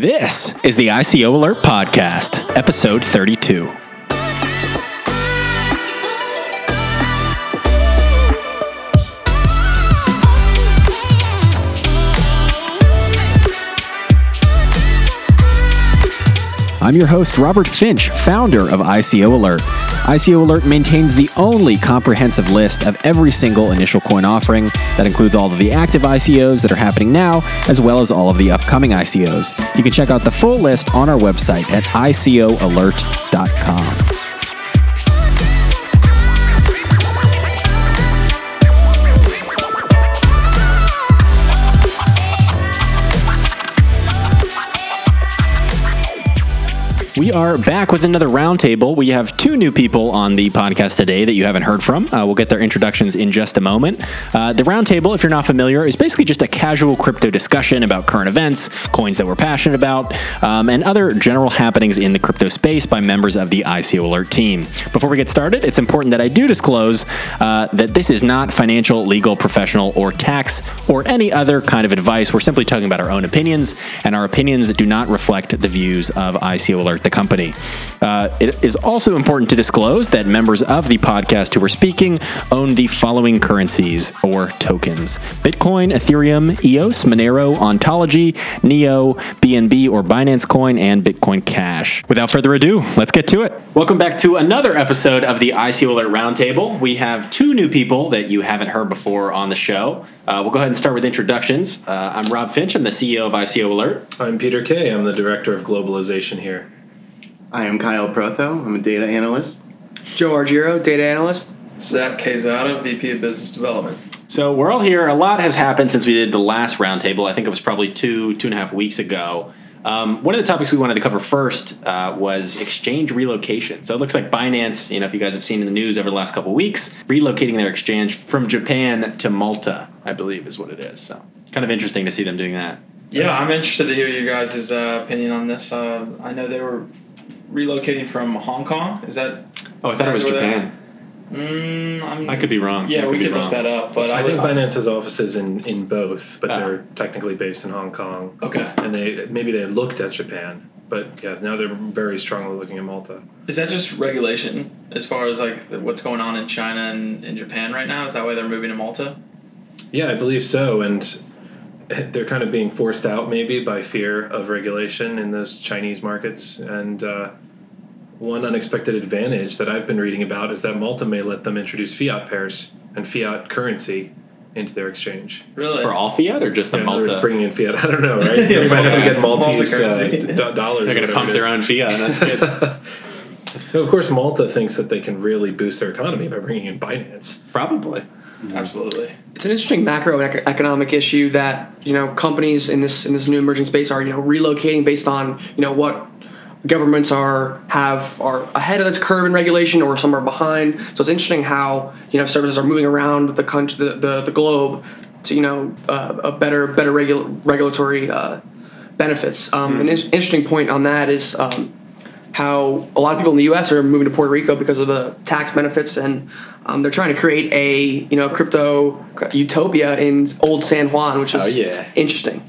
This is the ICO Alert Podcast, episode 32. I'm your host, Robert Finch, founder of ICO Alert. ICO Alert maintains the only comprehensive list of every single initial coin offering that includes all of the active ICOs that are happening now, as well as all of the upcoming ICOs. You can check out the full list on our website at ICOalert.com. We are back with another roundtable. We have two new people on the podcast today that you haven't heard from. Uh, we'll get their introductions in just a moment. Uh, the roundtable, if you're not familiar, is basically just a casual crypto discussion about current events, coins that we're passionate about, um, and other general happenings in the crypto space by members of the ICO Alert team. Before we get started, it's important that I do disclose uh, that this is not financial, legal, professional, or tax, or any other kind of advice. We're simply talking about our own opinions, and our opinions do not reflect the views of ICO Alert the company. Uh, it is also important to disclose that members of the podcast who are speaking own the following currencies or tokens Bitcoin, Ethereum, EOS, Monero, Ontology, Neo, BNB or Binance Coin, and Bitcoin Cash. Without further ado, let's get to it. Welcome back to another episode of the ICO Alert Roundtable. We have two new people that you haven't heard before on the show. Uh, we'll go ahead and start with introductions. Uh, I'm Rob Finch. I'm the CEO of ICO Alert. I'm Peter Kay. I'm the director of globalization here. I am Kyle Protho. I'm a data analyst. Joe Argiro, data analyst. Zach Quezada, VP of Business Development. So we're all here. A lot has happened since we did the last roundtable. I think it was probably two, two and a half weeks ago. Um, one of the topics we wanted to cover first uh, was exchange relocation. So it looks like Binance, you know, if you guys have seen in the news over the last couple of weeks, relocating their exchange from Japan to Malta, I believe is what it is. So kind of interesting to see them doing that. Yeah, I'm interested to hear you guys' uh, opinion on this. Uh, I know they were relocating from Hong Kong. Is that? Oh, I thought it was Is that where Japan. Mm, I'm, I could be wrong. Yeah, could we be could wrong. look that up. But I, I think Binance has offices in, in both, but Ah. they're technically based in Hong Kong. Okay. And they maybe they looked at Japan, but yeah, now they're very strongly looking at Malta. Is that just regulation as far as like the- what's going on in China and in Japan right now? Is that why they're moving to Malta? Yeah, I believe so, and they're kind of being forced out maybe by fear of regulation in those Chinese markets. And uh, one unexpected advantage that I've been reading about is that Malta may let them introduce fiat pairs and fiat currency into their exchange. Really? For all fiat or just the Yeah, in other words, Malta? bringing in fiat. I don't know, right? Yeah, they might have to Malta- get Maltese uh, Malta currency. d- dollars. They're going to pump their own fiat. That's good. No, of course, Malta thinks that they can really boost their economy by bringing in Binance. Probably. Absolutely. It's an interesting macroeconomic issue that you know companies in this in this new emerging space are you know relocating based on you know what governments are have are ahead of this curve in regulation or some are behind. So it's interesting how you know services are moving around the country the, the, the globe to you know uh, a better better regul- regulatory uh, benefits. Um, An in- interesting point on that is. Um, how a lot of people in the U.S. are moving to Puerto Rico because of the tax benefits, and um, they're trying to create a you know crypto utopia in Old San Juan, which is Oh, yeah. interesting.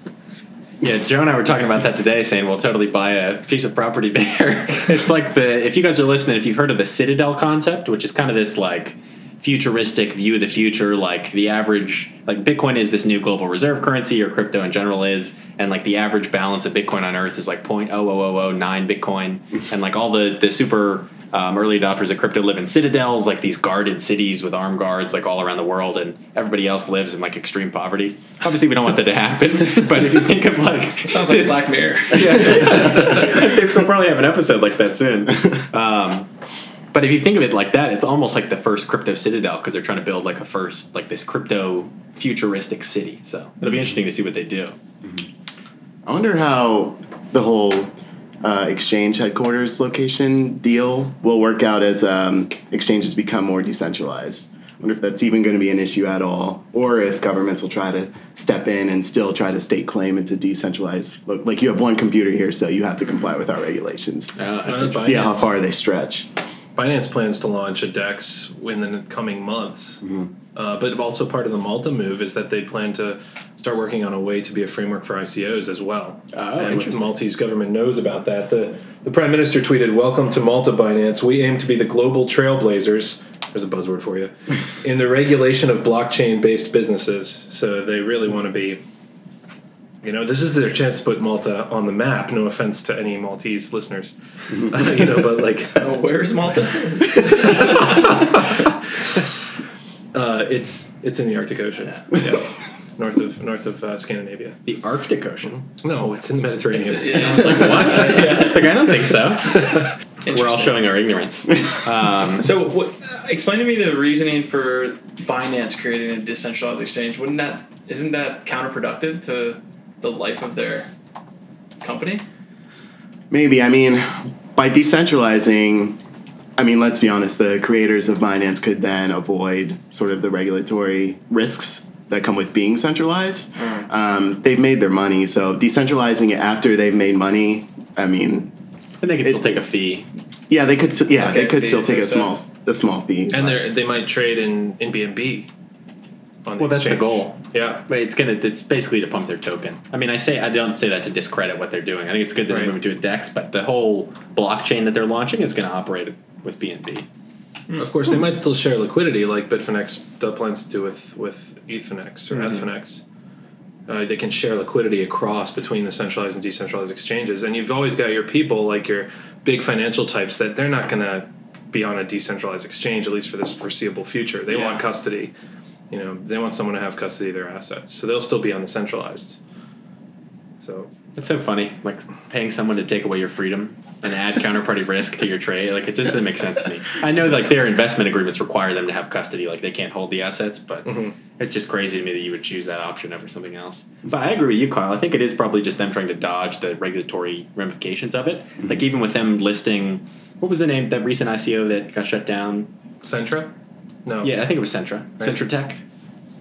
Yeah, Joe and I were talking about that today, saying we'll totally buy a piece of property there. it's like the if you guys are listening, if you've heard of the Citadel concept, which is kind of this like futuristic view of the future, like the average like Bitcoin is this new global reserve currency or crypto in general is, and like the average balance of Bitcoin on Earth is like 0.00009 Bitcoin, and like all the the super um, early adopters of crypto live in citadels, like these guarded cities with armed guards, like all around the world, and everybody else lives in like extreme poverty. Obviously, we don't want that to happen, but if you think of like Sounds like this- Black Mirror. yeah, they'll probably have an episode like that soon. Um, but if you think of it like that, it's almost like the first crypto citadel because they're trying to build like a first like this crypto futuristic city. So it'll be interesting to see what they do. I wonder how the whole uh, exchange headquarters location deal will work out as um, exchanges become more decentralized. I wonder if that's even going to be an issue at all, or if governments will try to step in and still try to stake claim into decentralized. Look, like you have one computer here, so you have to comply with our regulations. Uh, that's interesting. See how far they stretch. Binance plans to launch a DEX in the coming months. Uh, but also part of the Malta move is that they plan to start working on a way to be a framework for ICOs as well. Oh, and the. Maltese government knows about that, the, the prime minister tweeted, "Welcome to Malta Binance. We aim to be the global trailblazers." There's a buzzword for you in the regulation of blockchain-based businesses. So they really want to be. You know, this is their chance to put Malta on the map. No offense to any Maltese listeners, you know, but like Oh, where's Malta? uh, it's it's in the Arctic Ocean, yeah. north of north of uh, Scandinavia. The Arctic Ocean. No, it's in the Mediterranean. yeah. I was like, what? It's like, I don't think so. We're all showing our ignorance. Um, So, what, explain to me the reasoning for Binance creating a decentralized exchange. Wouldn't that isn't that counterproductive to the life of their company? Maybe. I mean, by decentralizing, I mean, let's be honest, the creators of Binance could then avoid sort of the regulatory risks that come with being centralized. Mm. Um, they've made their money, so decentralizing it after they've made money, I mean, and they can still take a fee. yeah, they could. Yeah, Okay, they could still take a small, a small fee. and they they might trade in in BNB. On the Well, that's the goal. Yeah. But it's gonna it's basically to pump their token. I mean, I say I don't say that to discredit what they're doing. I think it's good that Right. they're moving to a DEX, but the whole blockchain that they're launching is gonna operate with BNB. Of course, they might still share liquidity like Bitfinex does plans to do with with Ethfinex or Mhm. Ethfinex. Uh, they can share liquidity across between the centralized and decentralized exchanges, and you've always got your people like your big financial types that they're not going to be on a decentralized exchange at least for this foreseeable future. They Yeah. want custody. You know, they want someone to have custody of their assets, so they'll still be on the centralized. So It's so funny, like paying someone to take away your freedom and add counterparty risk to your trade. Like it just doesn't make sense to me. I know like their investment agreements require them to have custody, like they can't hold the assets, but Mhm. it's just crazy to me that you would choose that option over something else. But I agree with you, Kyle. I think it is probably just them trying to dodge the regulatory ramifications of it. Like even with them listing, what was the name that recent ICO that got shut down? Centra, no, Yeah, I think it was Centra. Right. Centra Tech.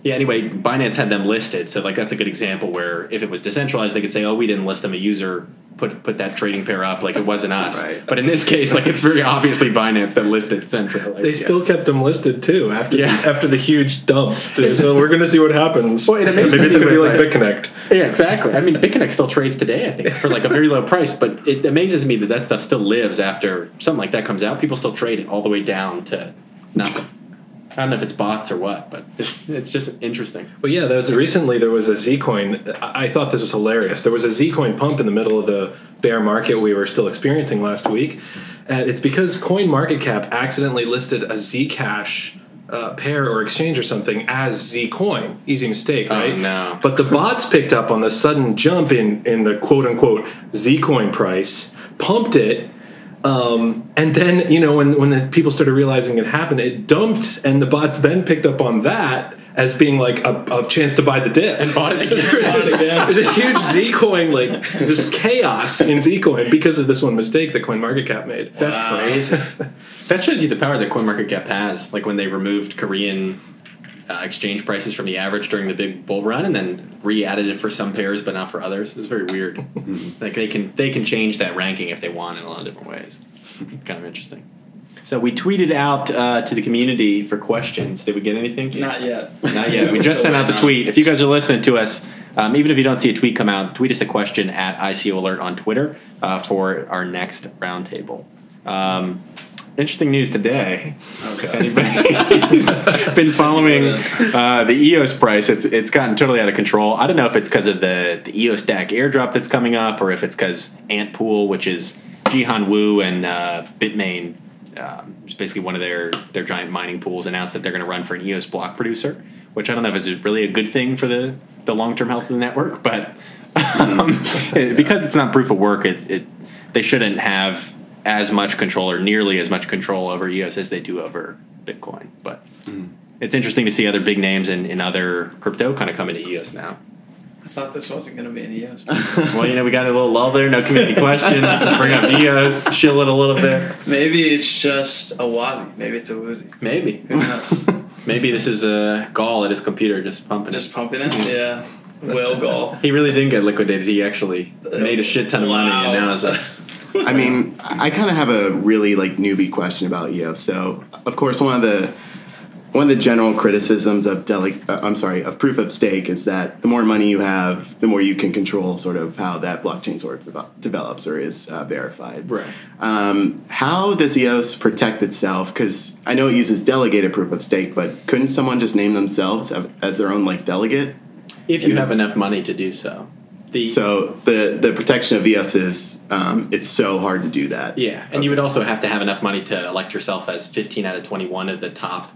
Yeah, anyway, Binance had them listed. So like that's a good example where if it was decentralized, they could say, "Oh, we didn't list them. A user put put that trading pair up like it wasn't us." Right. But in this case, like it's very obviously Binance that listed Centra. Like, They yeah. still kept them listed too after Yeah. the, after the huge dump. So we're going to see what happens. Well, it amazes Maybe it's going to be like like- BitConnect. Yeah, exactly. I mean, BitConnect still trades today, I think, for like a very low price. But it amazes me that that stuff still lives after something like that comes out. People still trade it all the way down to nothing. I don't know if it's bots or what, but it's it's just interesting. Well, yeah, there was recently there was a Zcoin. I I thought this was hilarious. There was a Zcoin pump in the middle of the bear market we were still experiencing last week, and it's because CoinMarketCap accidentally listed a Zcash. Uh, pair or exchange or something as Zcoin. Easy mistake, Oh, right? no. But the bots picked up on the sudden jump in in the quote unquote Zcoin price, pumped it, um, and then you know when when the people started realizing it happened, it dumped, and the bots then picked up on that as being like a, a chance to buy the dip And bought it So again. there's this, there's this huge Zcoin like this chaos in Zcoin because of this one mistake that CoinMarketCap made. That's Wow. crazy. that shows you the power that CoinMarketCap has. Like when they removed Korean uh, exchange prices from the average during the big bull run, and then re-added it for some pairs, but not for others. It's very weird. like they can they can change that ranking if they want in a lot of different ways. kind of interesting. So we tweeted out uh, to the community for questions. Did we get anything? Keith? Not yet. Not yet. We just still sent out the tweet. If you guys are listening to us, um, even if you don't see a tweet come out, tweet us a question at ICO Alert on Twitter uh, for our next roundtable. Um, interesting news today. If anybody's been following uh, the EOS price, it's it's gotten totally out of control. I don't know if it's because of the, the EOS stack airdrop that's coming up, or if it's because Antpool, which is Jihan Wu and uh, Bitmain, um, it's basically one of their their giant mining pools, announced that they're going to run for an EOS block producer, which I don't know if is really a good thing for the the long term health of the network, but um, it- because it's not proof of work, it, it they shouldn't have as much control or nearly as much control over EOS as they do over Bitcoin. But hmm. it's interesting to see other big names in, in other crypto kind of come into EOS now. I thought this wasn't going to be an EOS. Well, you know, we got a little lull there, no community questions, bring up EOS, chill it a little bit. Maybe it's just a Wazi. Maybe it's a Woozy. Maybe. Who knows? Maybe this is a Gall at his computer just pumping just it. pumping it? Mm. Yeah. Whale gall. He really didn't get liquidated. He actually made a shit ton of money, and now is a I mean, I kind of have a really like newbie question about EOS. So, of course, one of the one of the general criticisms of dele- uh, I'm sorry, of proof of stake is that the more money you have, the more you can control sort of how that blockchain sort of devel- develops or is uh, verified. Right. Um, how does EOS protect itself? Because I know it uses delegated proof of stake, but couldn't someone just name themselves as their own like delegate? If you have enough money to do so. The, So the the protection of EOS is um, it's so hard to do that. Yeah, and you would also have to have enough money to elect yourself as 15 out of 21 of the top.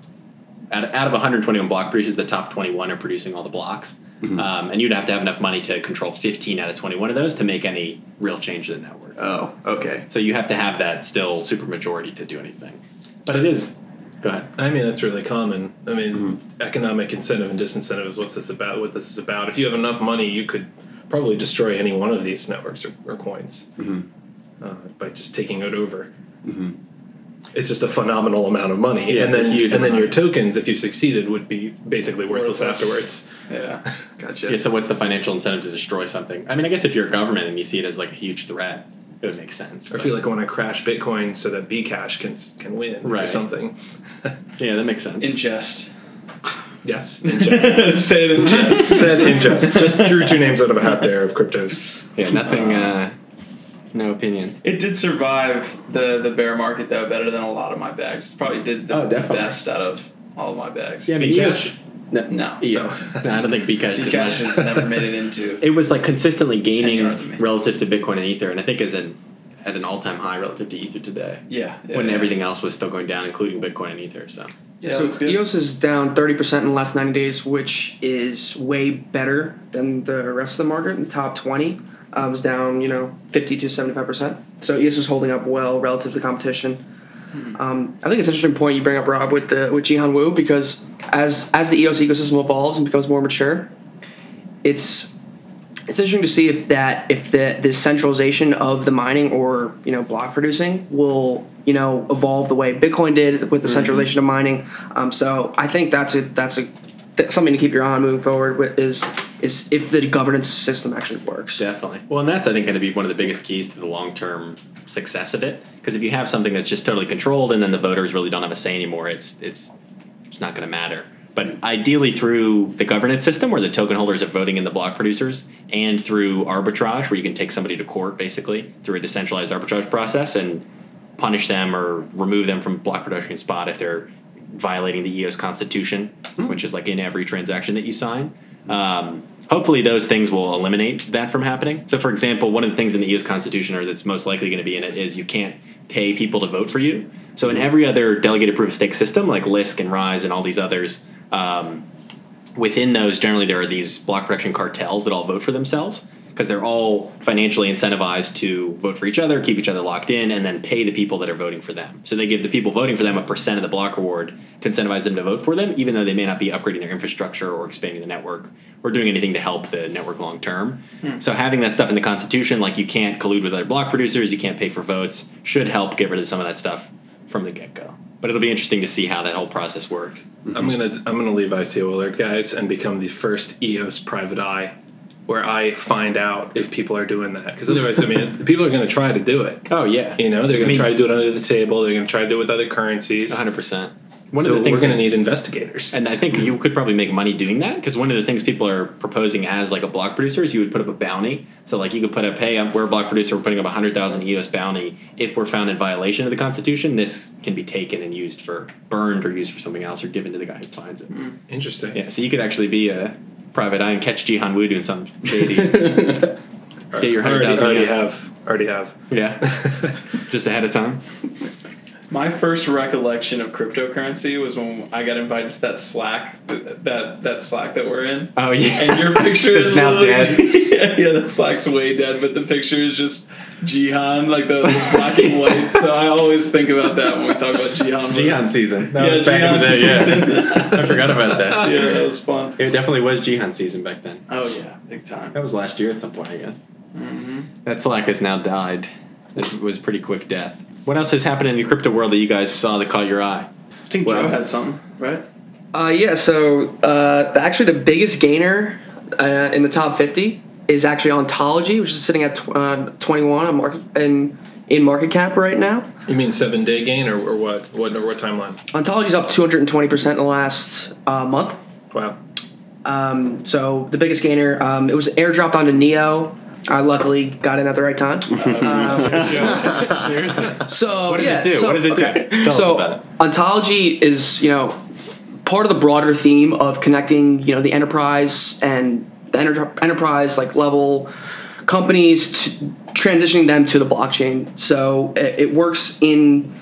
Out of, out of 121 block producers, the top 21 are producing all the blocks. Mm-hmm. Um, and you'd have to have enough money to control 15 out of 21 of those to make any real change to the network. Oh, okay. So you have to have that still super majority to do anything. But it is. Go ahead. I mean, that's really common. I mean, Mm-hmm. economic incentive and disincentive is what's this about. What this is about. If you have enough money, you could probably destroy any one of these networks or, or coins Mhm. uh, by just taking it over. Mhm. It's just a phenomenal amount of money, Yeah, and then huge and then your tokens, if you succeeded, would be basically worthless, Worthless. afterwards. Yeah. Gotcha. Yeah, so what's the financial incentive to destroy something? I mean, I guess if you're a government and you see it as like a huge threat, it would make sense. I but- feel like I want to crash Bitcoin so that Bcash can can win or something. yeah, that makes sense. In jest. Yes, in jest. Say it in jest. said in jest. Just drew two names out of a hat there of cryptos. Yeah, nothing. Uh, no opinions. It did survive the, the bear market though better than a lot of my bags. It probably did the, Oh, best out of all of my bags. Yeah, because. mean, Bcash? EOS. No, No. EOS. no, I don't think Bcash did Bcash has never made it into. It was like consistently gaining yards of me. relative to Bitcoin and Ether, and I think is an at an all time high relative to Ether today. Yeah. yeah when yeah. everything else was still going down, including Bitcoin and Ether. So Yeah, so. EOS is down 30% in the last 90 days, which is way better than the rest of the market. The top 20 uh, was down, you know, 50 to 75%. So EOS is holding up well relative to the competition. Um, I think it's an interesting point you bring up, Rob, with the with Jihan Wu, because as as the EOS ecosystem evolves and becomes more mature, it's it's interesting to see if that if the the centralization of the mining or you know block producing will you know evolve the way Bitcoin did with the centralization of mining. Um, so I think that's a that's a that's something to keep your eye on moving forward. With, is is if the governance system actually works. definitely. Well, and that's I think going to be one of the biggest keys to the long term success of it. Because if you have something that's just totally controlled, and then the voters really don't have a say anymore, it's it's it's not going to matter. But ideally, through the governance system where the token holders are voting in the block producers, and through arbitrage where you can take somebody to court basically through a decentralized arbitrage process and punish them or remove them from block production spot if they're violating the EOS constitution, which is like in every transaction that you sign. Um, hopefully, those things will eliminate that from happening. So, for example, one of the things in the EOS constitution, or that's most likely going to be in it, is you can't pay people to vote for you. So, in every other delegated proof of stake system, like Lisk and Rise and all these others, um, within those, generally there are these block production cartels that all vote for themselves because they're all financially incentivized to vote for each other, keep each other locked in, and then pay the people that are voting for them. So they give the people voting for them a percent of the block reward to incentivize them to vote for them, even though they may not be upgrading their infrastructure or expanding the network or doing anything to help the network long term. So having that stuff in the Constitution, like you can't collude with other block producers, you can't pay for votes, should help get rid of some of that stuff from the get go. But it'll be interesting to see how that whole process works. I'm mm-hmm. gonna I'm gonna leave ICO alert guys and become the first EOS private eye, where I find out if people are doing that. Because otherwise, I mean, people are gonna try to do it. Oh yeah, You know, they're gonna I mean- try to do it under the table. They're gonna try to do it with other currencies. 100. percent One so of the things we're gonna need investigators. And I think you could probably make money doing that because one of the things people are proposing as like a block producer is you would put up a bounty. So like you could put up, hey, we're a block producer, we're putting up a hundred thousand EOS bounty. If we're found in violation of the Constitution, this can be taken and used for burned or used for something else or given to the guy who finds it. Hmm. Interesting. Yeah, so you could actually be a private eye and catch Jihan Wu doing something shady. Get your hundred already, already have. Already have. Yeah, just ahead of time. My first recollection of cryptocurrency was when I got invited to that Slack, that that, Slack that we're in. Oh yeah, And your picture is now dead. yeah, yeah, that Slack's way dead, but the picture is just Jihan, like the, the black and white. So I always think about that when we talk about Jihan. Jihan season. That Yeah, was back in the Jihan day. Yeah, season. I forgot about that. Yeah, that was fun. It definitely was Jihan season back then. Oh yeah, big time. That was last year at some point, I guess. hmm That Slack has now died. It was a pretty quick death. What else has happened in the crypto world that you guys saw that caught your eye? I think Well- Joe had something, right? Uh, yeah, so uh, actually the biggest gainer uh, in the top 50 is actually Ontology, which is sitting at tw- uh, 21 on market. And in market cap right now. You mean seven day gain or, or what? What or what timeline? Ontology's up 220% in the last uh, month. Wow. Um, so the biggest gainer, um, it was airdropped onto Neo. I luckily got in at the right time. Um, so What does yeah, it do? so- what does it okay. do? Tell so us about it. ontology is you know part of the broader theme of connecting you know the enterprise and the enter- enterprise like level companies to transitioning them to the blockchain. So it, it works in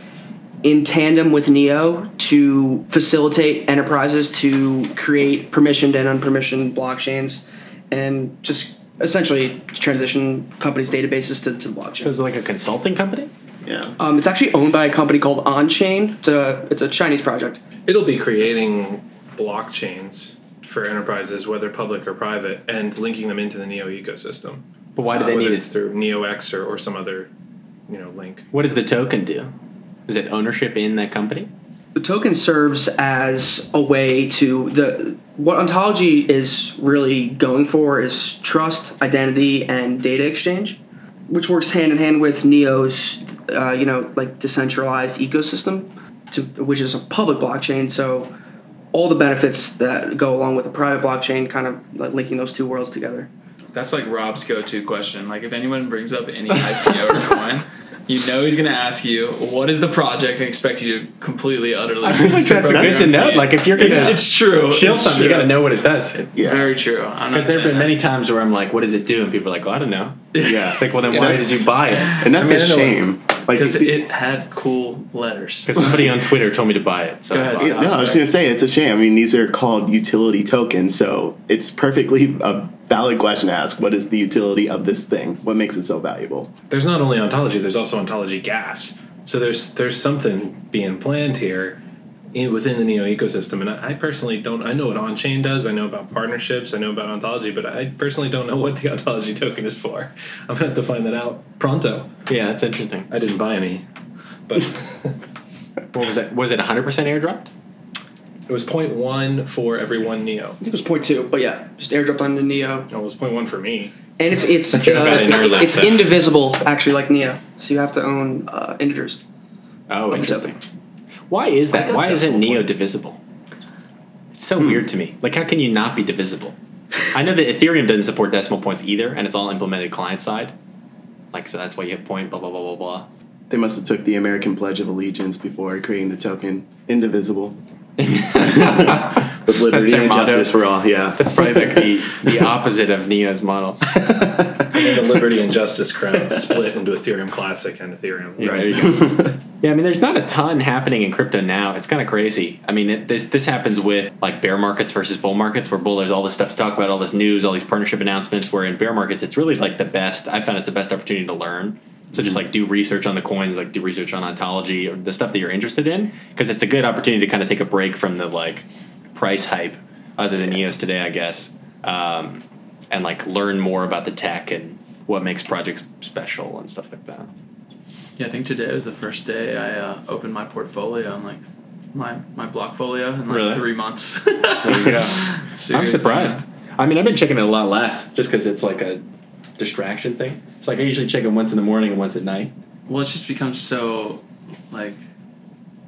in tandem with Neo to facilitate enterprises to create permissioned and unpermissioned blockchains and just essentially transition companies' databases to, to blockchain. So it's like a consulting company? Yeah. Um, it's actually owned by a company called OnChain. It's a it's a Chinese project. It'll be creating blockchains for enterprises, whether public or private, and linking them into the Neo ecosystem. But why do Uh, they whether need it's it? through NeoX or, or some other, you know, link. What does the token do? Is it ownership in that company? The token serves as a way to the what ontology is really going for is trust, identity, and data exchange, which works hand in hand with Neo's, uh, you know, like decentralized ecosystem, to which is a public blockchain. So all the benefits that go along with a private blockchain, kind of like linking those two worlds together. That's like Rob's go-to question. Like if anyone brings up any ICO or coin, you know he's gonna ask you what is the project and expect you to completely utterly. I feel like that's out good your to know. Like if you're gonna it's true. shield It's something, you got to know what it does. Yeah. Very true. Because there have saying been many times where I'm like, "What does it do?" And people are like, "Oh, I don't know." Yeah. It's like, well, then why that's- did you buy it? And that's I mean, a I know- shame. Like because it- it had cool letters. Because somebody on Twitter told me to buy it. So Go ahead. it. Yeah, no, I was gonna say it's a shame. I mean, these are called utility tokens, so it's perfectly a valid question to ask. What is the utility of this thing? What makes it so valuable? There's not only ontology, there's also ontology gas. So there's there's something being planned here in, within the Neo ecosystem. And I, I personally don't. I know what OnChain does. I know about partnerships. I know about ontology, but I personally don't know what the ontology token is for. I'm gonna have to find that out pronto. Yeah, that's interesting. I didn't buy any, but What was it? Was it 100% airdropped? it was 0.1 for every one Neo. I think it was point two, but yeah, just airdropped onto Neo. Oh, it was 0.1 for me. And it's it's uh, Should've got an early it's, it's indivisible actually like Neo. So you have to own uh, integers. Oh, Of interesting. Why is that? Why isn't Neo point. divisible? It's so hmm. weird to me. Like, how can you not be divisible? I know that Ethereum doesn't support decimal points either, and it's all implemented client side. Like, so that's why you have point, blah, blah, blah, blah, blah. They must have took the American Pledge of Allegiance before creating the token, indivisible, with liberty and motto. justice for all. Yeah, That's probably like the, the opposite of Neo's model. And the Liberty and Justice crown split into Ethereum Classic and Ethereum. Yeah, there you go. Yeah, I mean, there's not a ton happening in crypto now. It's kind of crazy. I mean, it, this this happens with like bear markets versus bull markets, where bull there's all this stuff to talk about, all this news, all these partnership announcements. Where in bear markets, it's really like the best. I found it's the best opportunity to learn. So just like do research on the coins, like do research on ontology or the stuff that you're interested in, because it's a good opportunity to kind of take a break from the like price hype, other than EOS today, I guess, um, and like learn more about the tech and what makes projects special and stuff like that. Yeah, I think today was the first day I uh, opened my portfolio and like my my blockfolio in like Really? three months. There you go. I'm Seriously. surprised. I mean, I've been checking it a lot less, just because it's like a distraction thing. It's like I usually check it once in the morning and once at night. Well, it's just become so like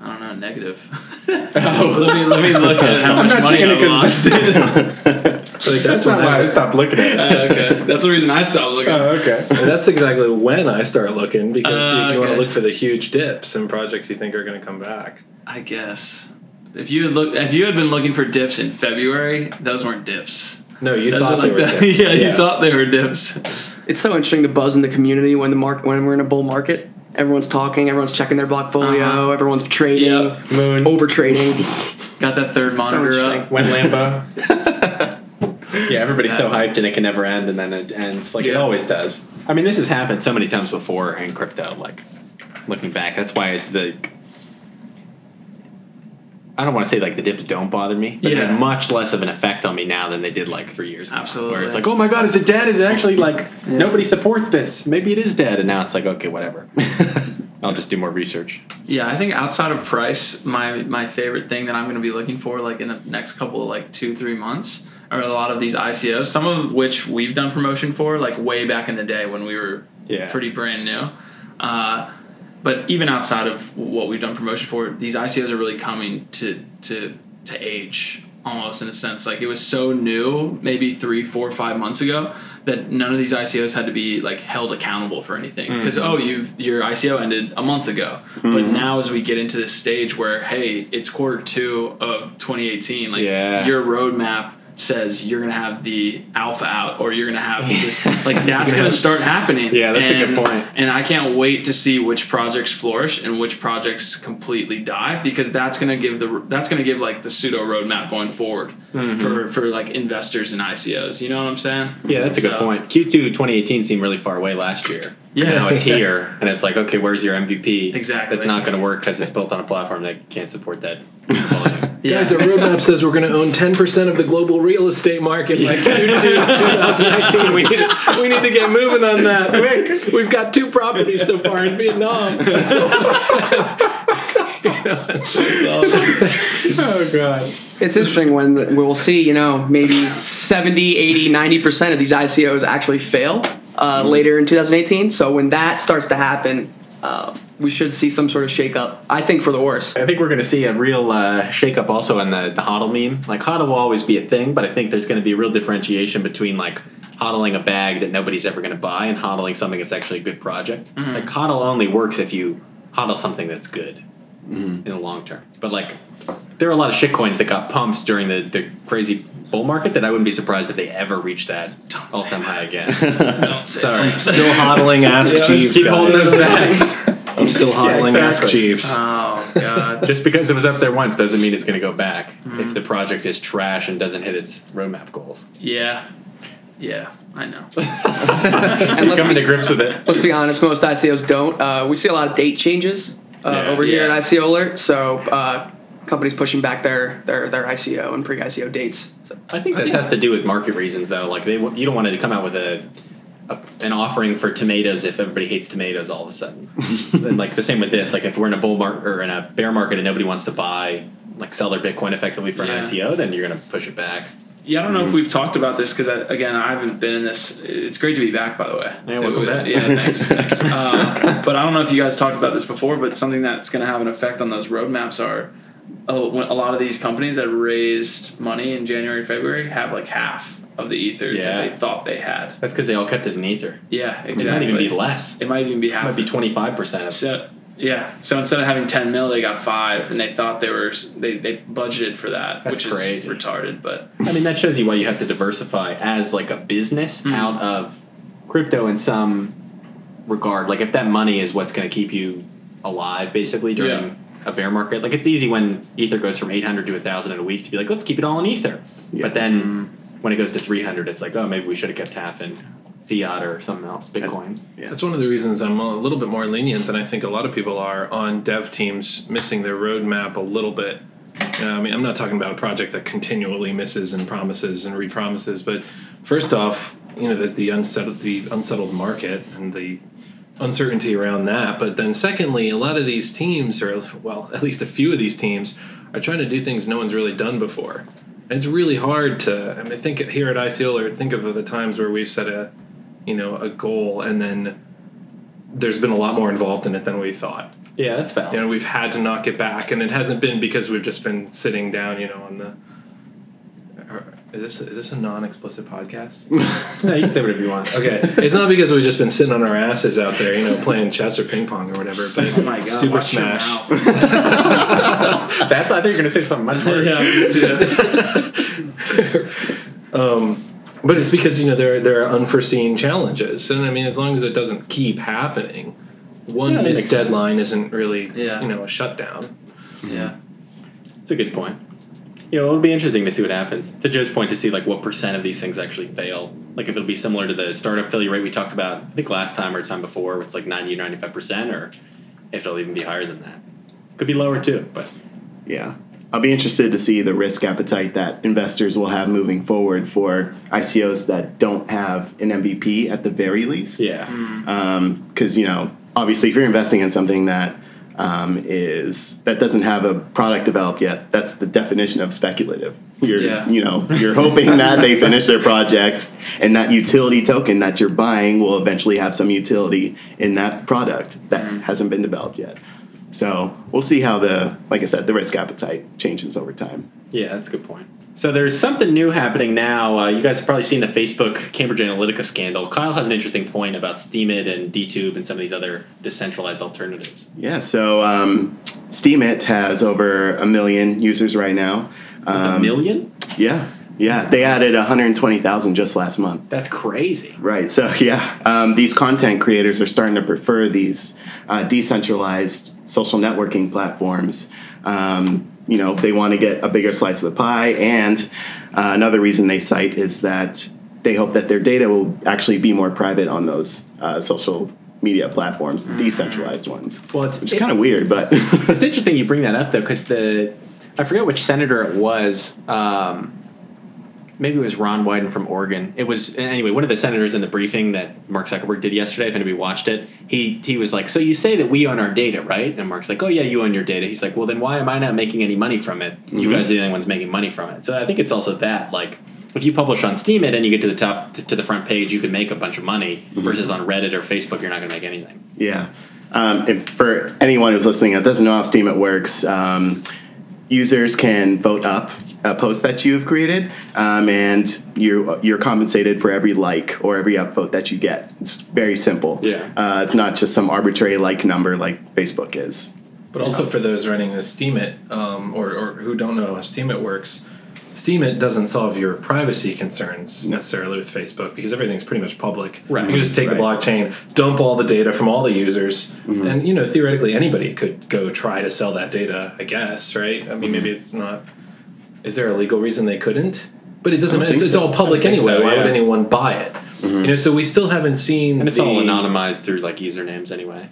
I don't know negative. Oh. let me let me look at how much money checking I lost. Like, That's not why I stopped looking at Uh, okay, that's the reason I stopped looking. Oh, okay. And that's exactly when I start looking because Uh, you, you want to look for the huge dips in projects you think are going to come back. I guess if you had look if you had been looking for dips in February, those weren't dips. No, you Those thought are they like were that. dips. yeah, you thought they were dips. It's so interesting the buzz in the community when the market when we're in a bull market. Everyone's talking, everyone's checking their blockfolio, Uh-huh. everyone's trading, Yep. Moon. over trading. Got that third monitor interesting. up. When Lambo. yeah, everybody's so hyped and it can never end, and then it ends like it always does. I mean, this has happened so many times before in crypto. Like looking back, that's why it's the. I don't want to say like the dips don't bother me, but they Yeah. much less of an effect on me now than they did like three years ago. Absolutely. Where it's like, oh my god, is it dead? Is it actually like nobody supports this? Maybe it is dead, and now it's like, okay, whatever. I'll just do more research. Yeah, I think outside of price, my my favorite thing that I'm going to be looking for, like in the next couple of like two three months, are a lot of these ICOs. Some of which we've done promotion for, like way back in the day when we were Yeah. pretty brand new. Uh, but even outside of what we've done promotion for, these ICOs are really coming to to to age almost in a sense. Like it was so new, maybe three, four, five months ago, that none of these ICOs had to be like held accountable for anything. Because oh, you your ICO ended a month ago, but now as we get into this stage where hey, it's quarter two of 2018, like Yeah. your roadmap says you're gonna have the alpha out or you're gonna have this like that's gonna start happening Yeah, that's a good And- point. and i can't wait to see which projects flourish and which projects completely die because that's gonna give the that's gonna give like the pseudo roadmap going forward Mm-hmm. for for like investors and icos you know what i'm saying Yeah, that's a good point. Q2 2018 seemed really far away last year. Yeah. Now it's here, and it's like, okay, where's your MVP? Exactly. That's not going to work because it's built on a platform that can't support that. yeah. Guys, our roadmap says we're going to own 10% of the global real estate market by Q2 2019. We need, to, we need to get moving on that. Quick. We've got two properties so far in Vietnam. oh god. It's interesting when we'll see, you know, maybe 70, 80, 90% of these ICOs actually fail uh, later in 2018. So when that starts to happen, uh, we should see some sort of shakeup. I think for the worse. I think we're going to see a real uh, shakeup also in the, the hodl meme. Like hodl will always be a thing, but I think there's going to be a real differentiation between like hodling a bag that nobody's ever going to buy and hodling something that's actually a good project. Like hodl only works if you hodl something that's good in the long term. But like there are a lot of shitcoins that got pumped during the, the crazy bull market that I wouldn't be surprised if they ever reach that all time high again. Don't Sorry. that. Still hodling Ask Jeeves, Keep holding those bags. I'm still hodling Yeah, Ask. Jeeves. oh god Just because it was up there once doesn't mean it's going to go back. If the project is trash and doesn't hit its roadmap goals, yeah yeah i know And you're coming be, to grips with it. let's be honest, most ICOs don't. Uh, we see a lot of date changes uh, Yeah. over here at ICO Alert. So uh, companies pushing back their, their, their ICO and pre ICO dates. So I think that has to do with market reasons, though. Like they, you don't want to come out with a, a an offering for tomatoes if everybody hates tomatoes all of a sudden. and like the same with this. Like if we're in a bull market or in a bear market and nobody wants to buy, like sell their Bitcoin effectively for an ICO, then you're going to push it back. Yeah, I don't know if mm-hmm. we've talked about this because uh, again, I haven't been in this. It's great to be back, by the way. Yeah, To- welcome uh, back. Yeah, thanks. thanks. Uh, but I don't know if you guys talked about this before, but something that's going to have an effect on those roadmaps are a, a lot of these companies that raised money in January, February have like half of the ether Yeah. that they thought they had. That's because they all kept it in ether. Yeah, exactly. It might even be less. It might even be It half. might be twenty five percent of. So yeah, so instead of having ten mil, they got five, and they thought they were they they budgeted for that, That's which crazy. is retarded. But I mean, that shows you why you have to diversify as like a business Mhm. out of crypto in some regard. Like if that money is what's going to keep you alive, basically during Yeah. A bear market. Like it's easy when Ether goes from eight hundred to thousand in a week to be like, let's keep it all in Ether. Yeah. But then when it goes to three hundred, it's like, oh, maybe we should have kept half in fiat or something else, Bitcoin. That's one of the reasons I'm a little bit more lenient than I think a lot of people are on dev teams missing their roadmap a little bit. Uh, I mean, I'm not talking about a project that continually misses and promises and repromises, but first off, you know, there's the unsettled, the unsettled market and the uncertainty around that. But then, secondly, a lot of these teams, or well, at least a few of these teams, are trying to do things no one's really done before. And it's really hard to. I mean, think here at ICO or think of the times where we've set a, you know, a goal and then there's been a lot more involved in it than we thought. Yeah, that's valid. You know, we've had to knock it back, and it hasn't been because we've just been sitting down, you know, on the. Or- Is this is this a non-explicit podcast? no, you can say whatever you want. Okay, it's not because we've just been sitting on our asses out there, you know, playing chess or ping pong or whatever. But oh my god, Super watch your Smash. mouth. That's. I think you're going to say something much worse. yeah, me too. um, but it's because you know there there are unforeseen challenges, and I mean, as long as it doesn't keep happening, one Yeah, missed makes sense. deadline isn't really Yeah. you know a shutdown. yeah. It's a good point. You know, it'll be interesting to see what happens. To Joe's point, to see like what percent of these things actually fail. Like if it'll be similar to the startup failure rate we talked about, I think last time or time before, where it's like 90 or 95 percent, or if it'll even be higher than that. Could be lower too, but Yeah. I'll be interested to see the risk appetite that investors will have moving forward for ICOs that don't have an MVP at the very least. yeah, hmm. um, Because, you know, obviously, if you're investing in something that um, is that doesn't have a product developed yet. That's the definition of speculative. You're, Yeah. you know, you're hoping that they finish their project, and that utility token that you're buying will eventually have some utility in that product that hasn't been developed yet. So we'll see how the, like I said, the risk appetite changes over time. Yeah, that's a good point. So there's something new happening now. Uh, you guys have probably seen the Facebook Cambridge Analytica scandal. Kyle has an interesting point about Steemit and DTube and some of these other decentralized alternatives. Yeah, so um, Steemit has over a million users right now. It's a Um, million? Yeah, yeah. They added 120,000 just last month. That's crazy. Right. So yeah, um, these content creators are starting to prefer these uh, decentralized social networking platforms. Um, you know, they want to get a bigger slice of the pie, and uh, another reason they cite is that they hope that their data will actually be more private on those uh, social media platforms, the decentralized ones. Well, it's Which is kind of weird, but It's interesting you bring that up though, because the I forget which senator it was. Um, maybe it was Ron Wyden from Oregon. It was anyway one of the senators in the briefing that Mark Zuckerberg did yesterday. If anybody watched it, he he was like, "So you say that we own our data, right?" And Mark's like, "Oh yeah, you own your data." He's like, "Well then why am I not making any money from it? You guys are the only ones making money from it." So I think it's also that like. If you publish on Steemit and you get to the top to, to the front page, you can make a bunch of money. Versus on Reddit or Facebook, you're not going to make anything. Yeah. Um, and for anyone who's listening that doesn't know how Steemit works, um, users can vote up a post that you've created, um, and you you're compensated for every like or every upvote that you get. It's very simple. Yeah. Uh, it's not just some arbitrary like number like Facebook is. But also for those running a Steemit um, or, or who don't know how Steemit works, Steemit doesn't solve your privacy concerns necessarily with Facebook because everything's pretty much public. Right. You just take the blockchain, dump all the data from all the users, and you know theoretically anybody could go try to sell that data. I guess, right? I mean, maybe it's not. Is there a legal reason they couldn't? But it doesn't matter. It's, think it's all public I don't think anyway. so, Why would anyone buy it? You know, so we still haven't seen. And it's the, all anonymized through like usernames anyway.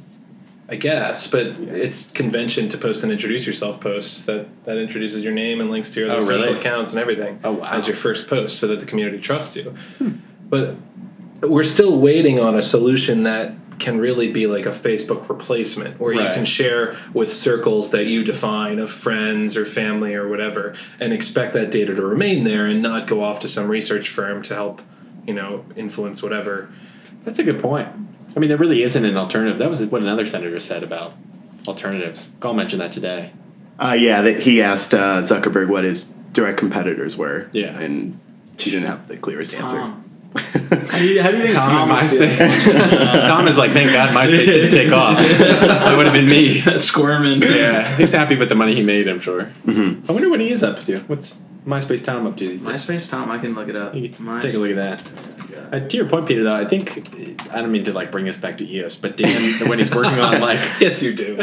I guess, but it's convention to post an introduce yourself post that that introduces your name and links to your other Oh, really? social accounts and everything Oh, wow. Hmm. as your first post, so that the community trusts you. But we're still waiting on a solution that can really be like a Facebook replacement, where you can share with circles that you define of friends or family or whatever, and expect that data to remain there and not go off to some research firm to help, you know, influence whatever. That's a good point. I mean, there really isn't an alternative. That was what another senator said about alternatives. Gall mentioned that today. Uh, yeah, that he asked uh, Zuckerberg what his direct competitors were. Yeah. and he didn't have the clearest answer. Tom. How do you, how do you think Tom, Tom, and is feeling? MySpace. Tom is like, thank God MySpace didn't take off. That would have been me. Squirming. Yeah, he's happy with the money he made. I'm sure. Mhm. I wonder what he is up to. What's MySpace Tom up to these days? MySpace Tom, I can look it up. You can take a look at that. Uh, to your point, Peter, though, I think I don't mean to like bring us back to EOS, but Dan, when he's working on like Yes, you do.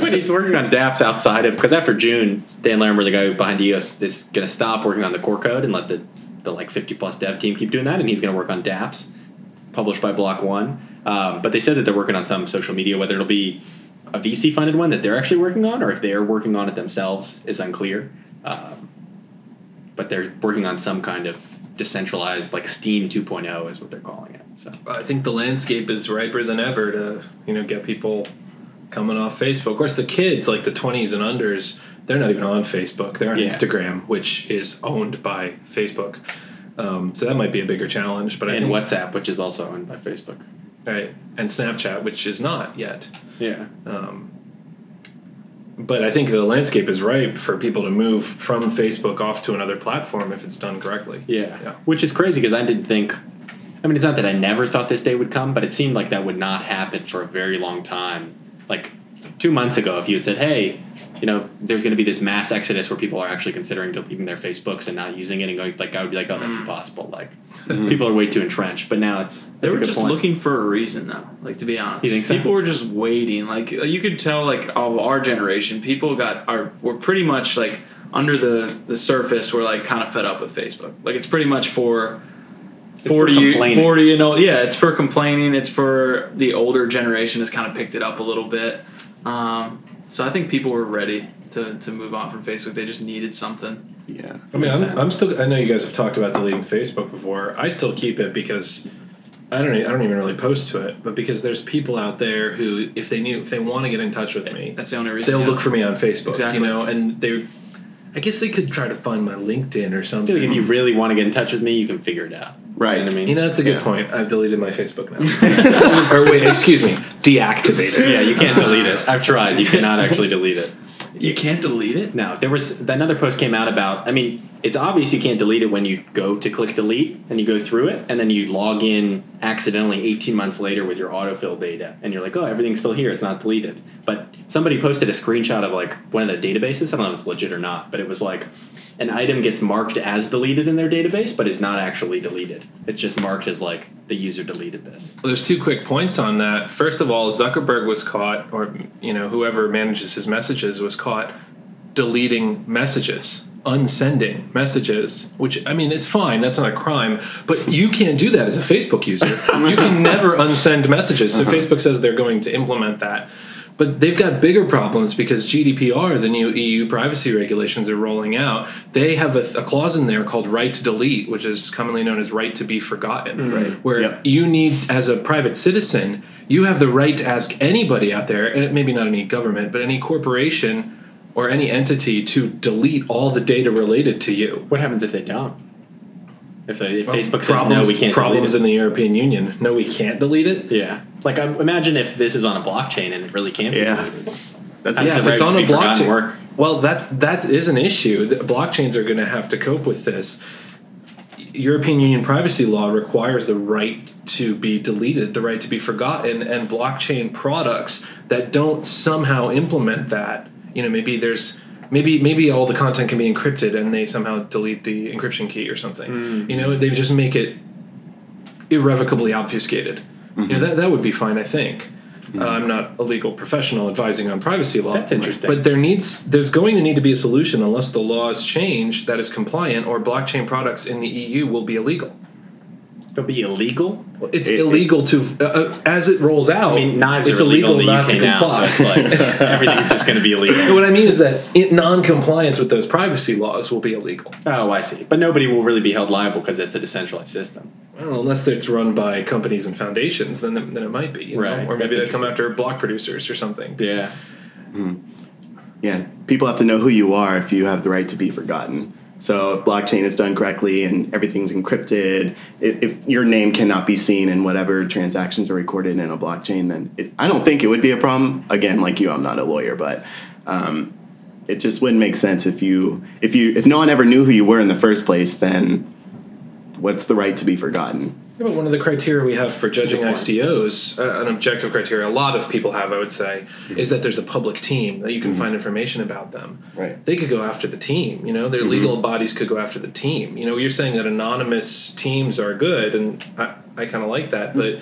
when he's working on DApps outside of because after June, Dan Larimer, the guy behind EOS, is going to stop working on the core code and let the the like 50 plus dev team keep doing that, and he's going to work on DApps, published by Block One. Um, but they said that they're working on some social media, whether it'll be a VC funded one that they're actually working on, or if they're working on it themselves, is unclear. Um, but they're working on some kind of decentralized, like Steem 2.0 is what they're calling it. So I think the landscape is riper than ever to you know get people coming off Facebook. Of course, the kids like the twenties and unders, they're not even on Facebook. They're on Yeah. Instagram, which is owned by Facebook. Um, so that might be a bigger challenge. But I and think, WhatsApp, which is also owned by Facebook. right, and Snapchat, which is not yet. Yeah. Um, but I think the landscape is ripe for people to move from Facebook off to another platform if it's done correctly. Yeah. Yeah. Which is crazy because I didn't think. I mean, it's not that I never thought this day would come, but it seemed like that would not happen for a very long time. Like two months ago, if you had said, "Hey, you know, there's going to be this mass exodus where people are actually considering deleting their Facebooks and not using it," and going, like, I would be like, "Oh, that's mm. impossible." Like, mm-hmm. people are way too entrenched. But now it's They were just point. looking for a reason, though. Like to be honest, You think so? people were just waiting. Like uh, you could tell, like of our generation, people got are were pretty much like under the the surface. We're like kind of fed up with Facebook. Like it's pretty much for. for 40, complaining. 40 and old. Yeah, it's for complaining. It's for the older generation has kind of picked it up a little bit. Um, so I think people were ready to, to move on from Facebook. They just needed something. Yeah. I mean, I'm. I'm still. I know you guys have talked about deleting Facebook before. I still keep it because I don't. e- I don't even really post to it, but because there's people out there who, if they knew, if they want to get in touch with me, That's the only reason. they'll yeah. look for me on Facebook. Exactly. You know, and they. I guess they could try to find my LinkedIn or something. I something. feel like if you really want to get in touch with me, you can figure it out. Right. You know what I mean? You know, that's a good Yeah. point. I've deleted my Facebook now. or wait, excuse me, deactivated. yeah, you can't delete it. I've tried. You cannot actually delete it. You can't delete it. No, there was another post came out about. I mean, it's obvious you can't delete it when you go to click delete and you go through it, and then you log in accidentally 18 months later with your autofill data, and you're like, oh, everything's still here. It's not deleted. But somebody posted a screenshot of like one of the databases. I don't know if it's legit or not, but it was like an item gets marked as deleted in their database, but is not actually deleted. It's just marked as like the user deleted this. There's two quick points on that. First of all, Zuckerberg was caught, or you know, whoever manages his messages was caught deleting messages, unsending messages. Which I mean, it's fine. That's not a crime. But you can't do that as a Facebook user. you can never unsend messages. So uh-huh. Facebook says they're going to implement that. But they've got bigger problems because GDPR, the new EU privacy regulations, are rolling out. They have a, a clause in there called right to delete, which is commonly known as right to be forgotten, mm. Right. where Yep. you need, as a private citizen, you have the right to ask anybody out there, and maybe not any government, but any corporation or any entity to delete all the data related to you. What happens if they don't? If, they, if Well, Facebook says problems, no, we can't problems delete it. in the European Union. No, we can't delete it. Yeah. Like, I, imagine if this is on a blockchain and it really can't be Yeah. deleted. That's Yeah, if it's on a blockchain. work? Well, that's that is an issue. The blockchains are going to have to cope with this. European Union privacy law requires the right to be deleted, the right to be forgotten, and blockchain products that don't somehow implement that. You know, maybe there's maybe maybe all the content can be encrypted and they somehow delete the encryption key or something. Mm. You know, they just make it irrevocably obfuscated. You know, mm-hmm. that that would be fine, I think. Mm. Uh, I'm not a legal professional advising on privacy law. That's interesting. But there needs there's going to need to be a solution unless the laws change that is compliant or blockchain products in the EU will be illegal. They'll be illegal. Well, It's It- illegal to uh, uh, as it rolls out. I mean, knives it's are illegal, in the not UK to now, so comply. it's like everything's just going to be illegal. what I mean is that it, non-compliance with those privacy laws will be illegal. Oh, I see. But nobody will really be held liable because it's a decentralized system. Well, unless it's run by companies and foundations, then then it might be. You know? Right. Or maybe they come after block producers or something. Yeah. yeah. People have to know who you are if you have the right to be forgotten. So if blockchain is done correctly and everything's encrypted, if, if your name cannot be seen in whatever transactions are recorded in a blockchain, then it, I don't think it would be a problem. Again, like you, I'm not a lawyer, but um, it just wouldn't make sense if you if you if no one ever knew who you were in the first place. Then what's the right to be forgotten? Yeah, but one of the criteria we have for judging. ICOs, uh, an objective criteria, a lot of people have, I would say, mm-hmm. is that there's a public team that you can mm-hmm. find information about them. Right. They could go after the team. You know, their mm-hmm. legal bodies could go after the team. You know, you're saying that anonymous teams are good, and I, I kind of like that, but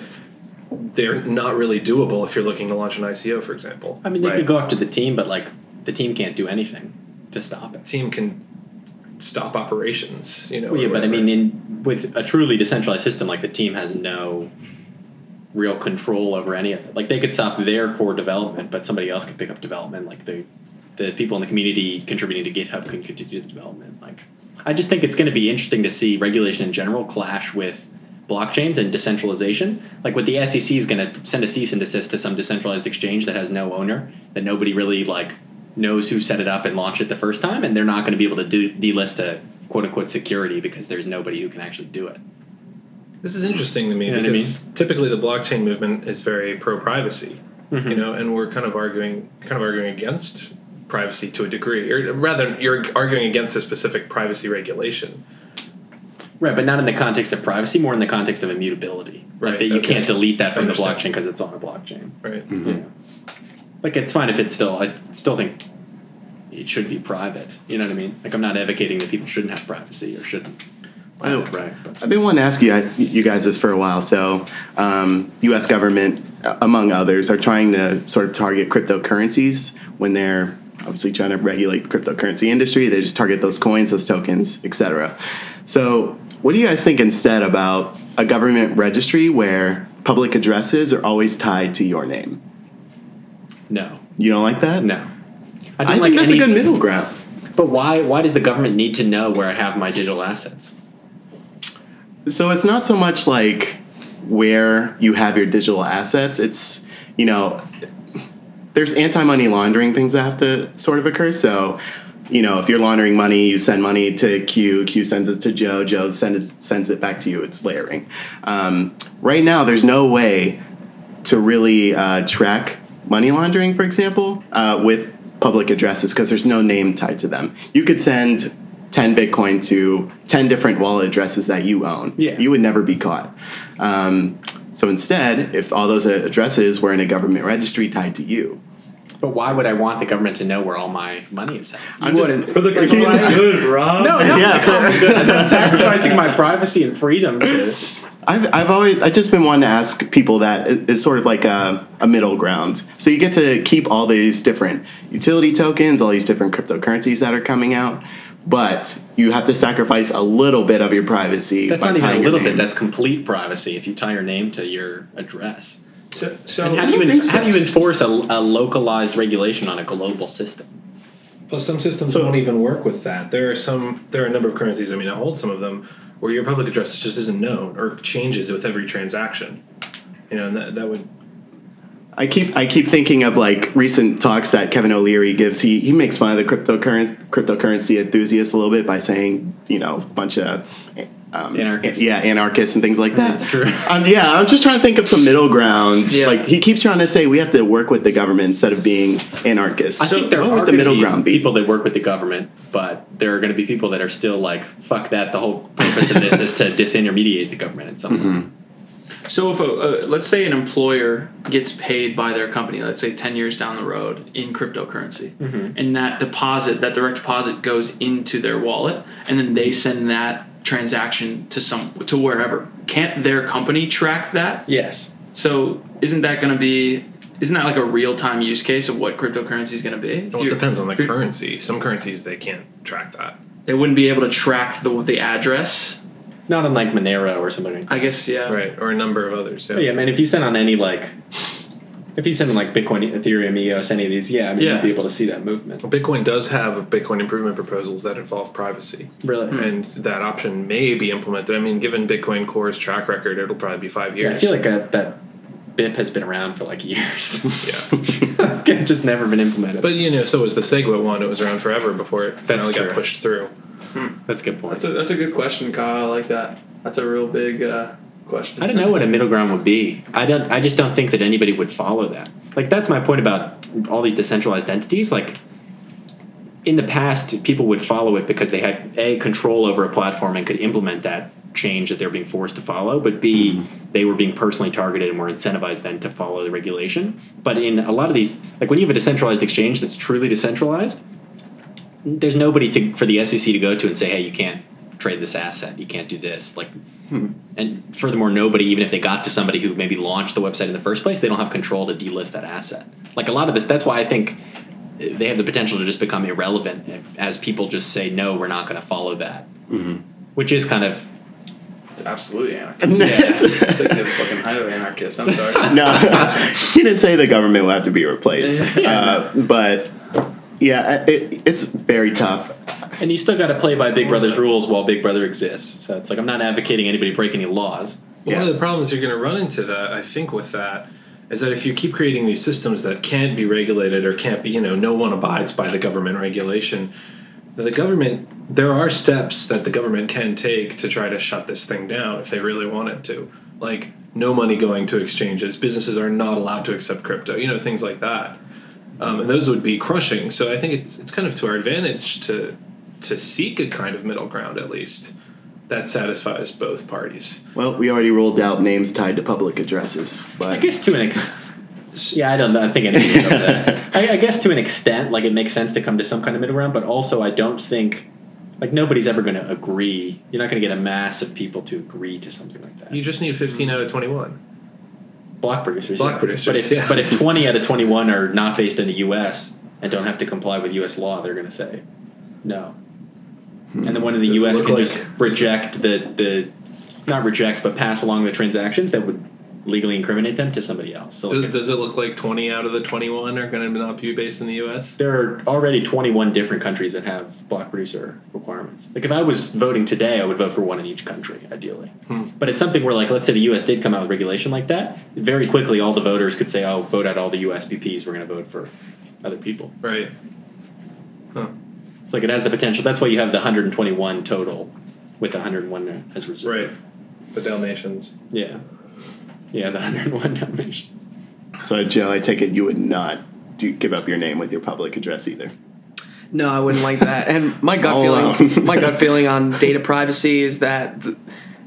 they're not really doable if you're looking to launch an ICO, for example. I mean, they Right. could go after the team, but like the team can't do anything to stop it. Team can stop operations. You know. Well, yeah, or but I mean, in with a truly decentralized system, like the team has no real control over any of it. Like they could stop their core development, but somebody else could pick up development. Like the the people in the community contributing to GitHub can continue the development. Like I just think it's going to be interesting to see regulation in general clash with blockchains and decentralization. Like what the SEC is going to send a cease and desist to some decentralized exchange that has no owner, that nobody really like knows who set it up and launched it the first time, and they're not going to be able to de- delist a quote unquote security because there's nobody who can actually do it. This is interesting to me You know what I because typically the blockchain movement is very pro privacy, Mm-hmm. you know, and we're kind of arguing kind of arguing against privacy to a degree, or rather, you're arguing against a specific privacy regulation. Right, but not in the context of privacy, more in the context of immutability. Right, Like that you okay. can't delete that from the blockchain because it's on a blockchain. Right. Yeah. Like it's fine if it's still. I still think it should be private. You know what I mean? Like I'm not advocating that people shouldn't have privacy or shouldn't. I know. Right. But I've been wanting to ask you, you guys this for a while. So, um, U.S. government, uh, among others, are trying to sort of target cryptocurrencies when they're obviously trying to regulate the cryptocurrency industry. They just target those coins, those tokens, etc. So, what do you guys think instead about a government registry where public addresses are always tied to your name? No, You don't like that? no. I, don't think like that's any- a good middle ground. But why? Why does the government need to know where I have my digital assets? So it's not so much like where you have your digital assets. It's you know there's anti-money laundering things that have to sort of occur. So, you know, if you're laundering money, you send money to Q, Q sends it to Joe, Joe sends it, sends it back to you. It's layering. Um, right now, there's no way to really uh, track money laundering, for example, uh, with public addresses because there's no name tied to them. You could send 10 Bitcoin to 10 different wallet addresses that you own. Yeah. You would never be caught. Um, so instead, if all those addresses were in a government registry tied to you, But why would I want the government to know where all my money is at? I'm just, wouldn't. For the combined good, Rob. No, no, Yeah. the common good. I'm not sacrificing my privacy and freedom to. I've, I've always I've just been wanting to ask people that is is sort of like a, a middle ground. So you get to keep all these different utility tokens, all these different cryptocurrencies that are coming out, but you have to sacrifice a little bit of your privacy. That's by not even a tying your little bit. That's complete privacy. If you tie your name to your address. So, so And how do you en- how do you enforce a, a localized regulation on a global system? Plus, some systems So- won't even work with that. There are some. There are a number of currencies. I mean, I hold some of them where your public address just isn't known or changes with every transaction. You know, and that, that would. I keep I keep thinking of like recent talks that Kevin O'Leary gives. He he makes fun of the cryptocurrency cryptocurrency enthusiasts a little bit by saying you know a bunch of um, Anarchists. yeah anarchists and things like that. That's true. Um, yeah, I'm just trying to think of some middle ground. Yeah. Like he keeps trying to say we have to work with the government instead of being anarchists. I think there what are would the middle ground be? people that work with the government, but there are going to be people that are still like, "Fuck that." The whole purpose of this is to disintermediate the government at some point. So if a, uh, let's say an employer gets paid by their company, let's say ten years down the road in cryptocurrency, and that deposit, that direct deposit, goes into their wallet, and then they send that transaction to some to wherever. Can't their company track that? Yes. So isn't that going to be? Isn't that like a real time use case of what cryptocurrency is going to be? Well, it depends on the currency. Some currencies they can't track that. They wouldn't be able to track the the address. Not unlike Monero or something. like that. I guess yeah. Right, or a number of others. But yeah, man. If you send on any like, if you send on like Bitcoin, Ethereum, EOS, any of these, yeah, I mean, Yeah. you'd be able to see that movement. Well, Bitcoin does have Bitcoin improvement proposals that involve privacy, Really. Hmm. and that option may be implemented. I mean, given Bitcoin Core's track record, it'll probably be five Yeah, years. I feel like that, that BIP has been around for like years. yeah. just never been implemented. But you know, so was the Segwit one. It was around forever before it finally true. got pushed through. That's a good point. That's a that's a good question, Kyle. I like that. That's a real big uh, question. I don't know what a middle ground would be. I don't. I just don't think that anybody would follow that. Like that's my point about all these decentralized entities. Like in the past, people would follow it because they had a control over a platform and could implement that change that they're being forced to follow. But b they were being personally targeted and were incentivized then to follow the regulation. But in a lot of these, like when you have a decentralized exchange that's truly decentralized, there's nobody to for the SEC to go to and say, hey, you can't trade this asset, you can't do this. Like and furthermore, nobody, even if they got to somebody who maybe launched the website in the first place, they don't have control to delist that asset. Like a lot of this, that's why I think they have the potential to just become irrelevant as people just say, no, we're not going to follow that. Which is kind of, Absolutely anarchist. It's- It's like the fucking highly anarchist. I'm sorry. no, he didn't say the government will have to be replaced. uh, but yeah, it, it's very tough. and you still got to play by Big Brother's rules while Big Brother exists. So it's like, I'm not advocating anybody break any laws. One Yeah. of the problems you're going to run into that, I think, with that is that if you keep creating these systems that can't be regulated or can't be, you know, no one abides by the government regulation, the government, there are steps that the government can take to try to shut this thing down if they really wanted to. Like, no money going to exchanges, businesses are not allowed to accept crypto, you know, things like that. Um, and those would be crushing. So I think it's it's kind of to our advantage to to seek a kind of middle ground at least that satisfies both parties. Well, we already rolled out names tied to public addresses, I but guess to an extent. Yeah, I don't know. I think anything about that. I, I guess to an extent, like it makes sense to come to some kind of middle ground, but also I don't think, like nobody's ever going to agree. You're not going to get a mass of people to agree to something like that. You just need 15 out of 21. Block producers. Block yeah. producers, But if, yeah. but if 20 out of 21 are not based in the U.S. and don't have to comply with U.S. law, they're going to say no. And then hmm. one in the Doesn't U.S. can like- just reject the, the, not reject, but pass along the transactions that would legally incriminate them to somebody else. So like, Does, does it look like 20 out of the 21 are going to not be based in the U.S.? there are already 21 different countries that have block producer requirements. Like if I was voting today, I would vote for one in each country, ideally. Hmm. But it's something where, like, let's say the U.S. did come out with regulation like that, very quickly all the voters could say, "Oh, vote out all the USBPs. We're going to vote for other people." Right. Huh. It's like it has the potential. That's why you have the 121 total, with the 101 as reserve. Right. The Dalmatians. Yeah. Yeah, the 101 Dalmatians. So, Joe, I take it you would not do, give up your name with your public address either. No, I wouldn't like that. And my gut feeling, my gut feeling on data privacy is that, the,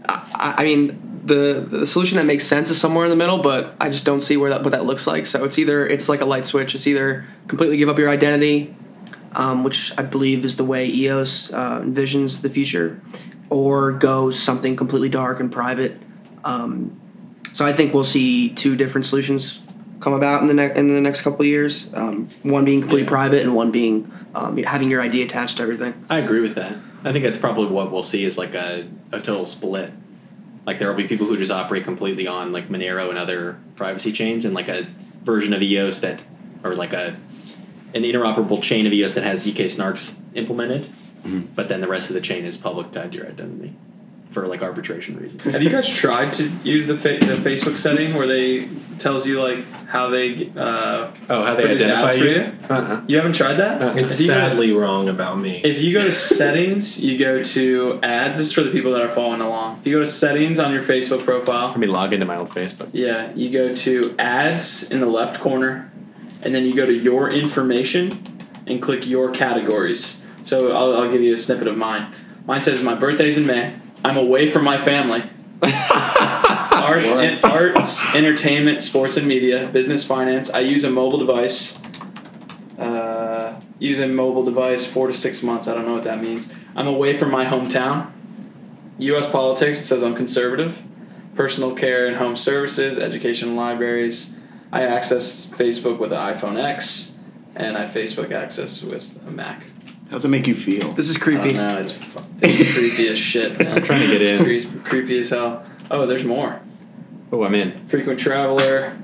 I, I mean, the the solution that makes sense is somewhere in the middle, but I just don't see where that what that looks like. So it's either it's like a light switch. It's either completely give up your identity, um, which I believe is the way EOS uh, envisions the future, or go something completely dark and private. Um, so I think we'll see two different solutions come about in the next in the next couple of years. Um, one being completely Yeah. private, and one being um, having your ID attached to everything. I agree with that. I think that's probably what we'll see is like a, a total split. Like there will be people who just operate completely on like Monero and other privacy chains, and like a version of EOS that, or like a an interoperable chain of EOS that has zk snarks implemented, but then the rest of the chain is public tied to your identity for like arbitration reasons. Have you guys tried to use the fa- the Facebook setting where they tells you like how they uh, Oh, how they Produce identify ads for you? you? Uh-huh. you haven't tried that? Uh, It's If you go- sadly wrong about me. If you go to settings, you go to ads. This is for the people that are following along. If you go to settings on your Facebook profile, Let me log into my old Facebook. yeah, you go to ads in the left corner, and then you go to your information and click your categories. So I'll, I'll give you a snippet of mine. Mine says my birthday's in May. I'm away from my family. arts, and, arts, entertainment, sports and media, business, finance. I use a mobile device. Uh, use a mobile device four to six months. I don't know what that means. I'm away from my hometown. U.S. politics. It says I'm conservative. Personal care and home services, education libraries. I access Facebook with an iPhone X, and I Facebook access with a Mac. How's it make you feel? This is creepy. don't. It's, it's creepy as shit. Man. I'm trying to get in. It's creepy, creepy as hell. Oh, there's more. Oh, I'm in. Frequent traveler.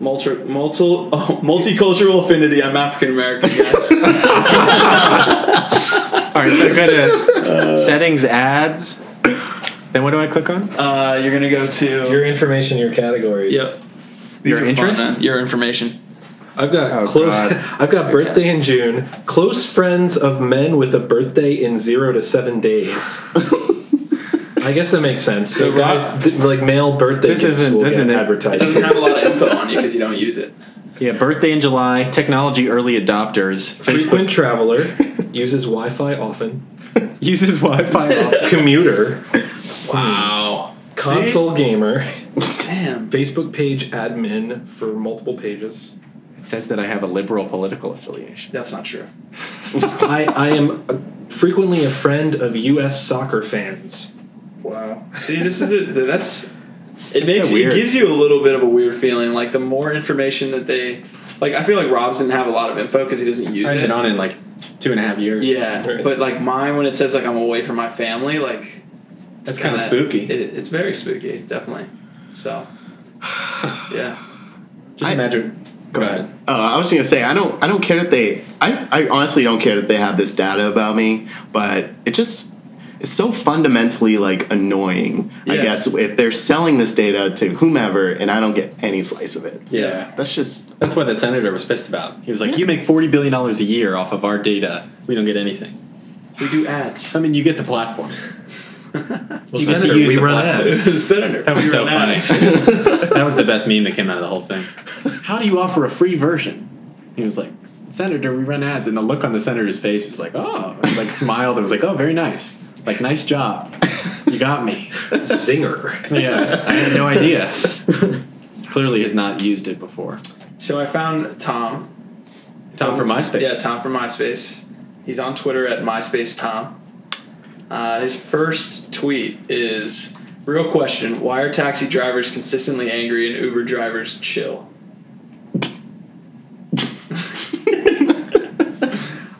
Multi, multi, oh, multicultural affinity. I'm African American. Yes. All right, so go to settings, ads. Then what do I click on? uh, you're gonna go to Your information, your categories. Yep. Your are fun, interests? Your information. I've got Oh, close. God. I've got birthday in June. Close friends of men with a birthday in zero to seven days. I guess that makes sense. So So guys, Rob- d- like male birthday This isn't- will doesn't get it- It doesn't have a lot of info on you because you don't use it. Yeah, birthday in July, technology early adopters, Frequent traveler uses Wi-Fi often. uses Wi-Fi. off. Commuter, Wow. console gamer, Damn. Facebook page admin for multiple pages. It says that I have a liberal political affiliation. That's not true. I, I am uh frequently a friend of U.S. soccer fans. Wow. See, this is it. That's. It makes so it gives you a little bit of a weird feeling. Like the more information that they, like I feel like Rob's didn't have a lot of info because he doesn't use I've it. been on in like two and a half years. Yeah, Right. but like mine, when it says like I'm away from my family, like That's kinda kinda- spooky. It, it's very spooky, definitely. So, yeah. Just I- imagine. Go ahead. Uh, I was gonna say I don't I don't care that they I, I honestly don't care that they have this data about me, but it just it's so fundamentally like annoying. I guess if they're selling this data to whomever and I don't get any slice of it. Yeah. That's just That's what that senator was pissed about. He was like, "You make forty billion dollars a year off of our data. We don't get anything. We do ads. I mean, you get the platform. Well, You get to Senator, use we the run ads. Senator. That was so funny. that was the best meme that came out of the whole thing. How do you offer a free version? He was like, Senator, we run ads, and the look on the senator's face was like, oh, he like smiled and was like, oh, very nice, like nice job, you got me. Zinger. Yeah, I had no idea. Clearly, has not used it before. So I found Tom. Tom from MySpace. Yeah, Tom from MySpace. He's on Twitter at MySpace Tom. Uh, his first tweet is real question: Why are taxi drivers consistently angry and Uber drivers chill?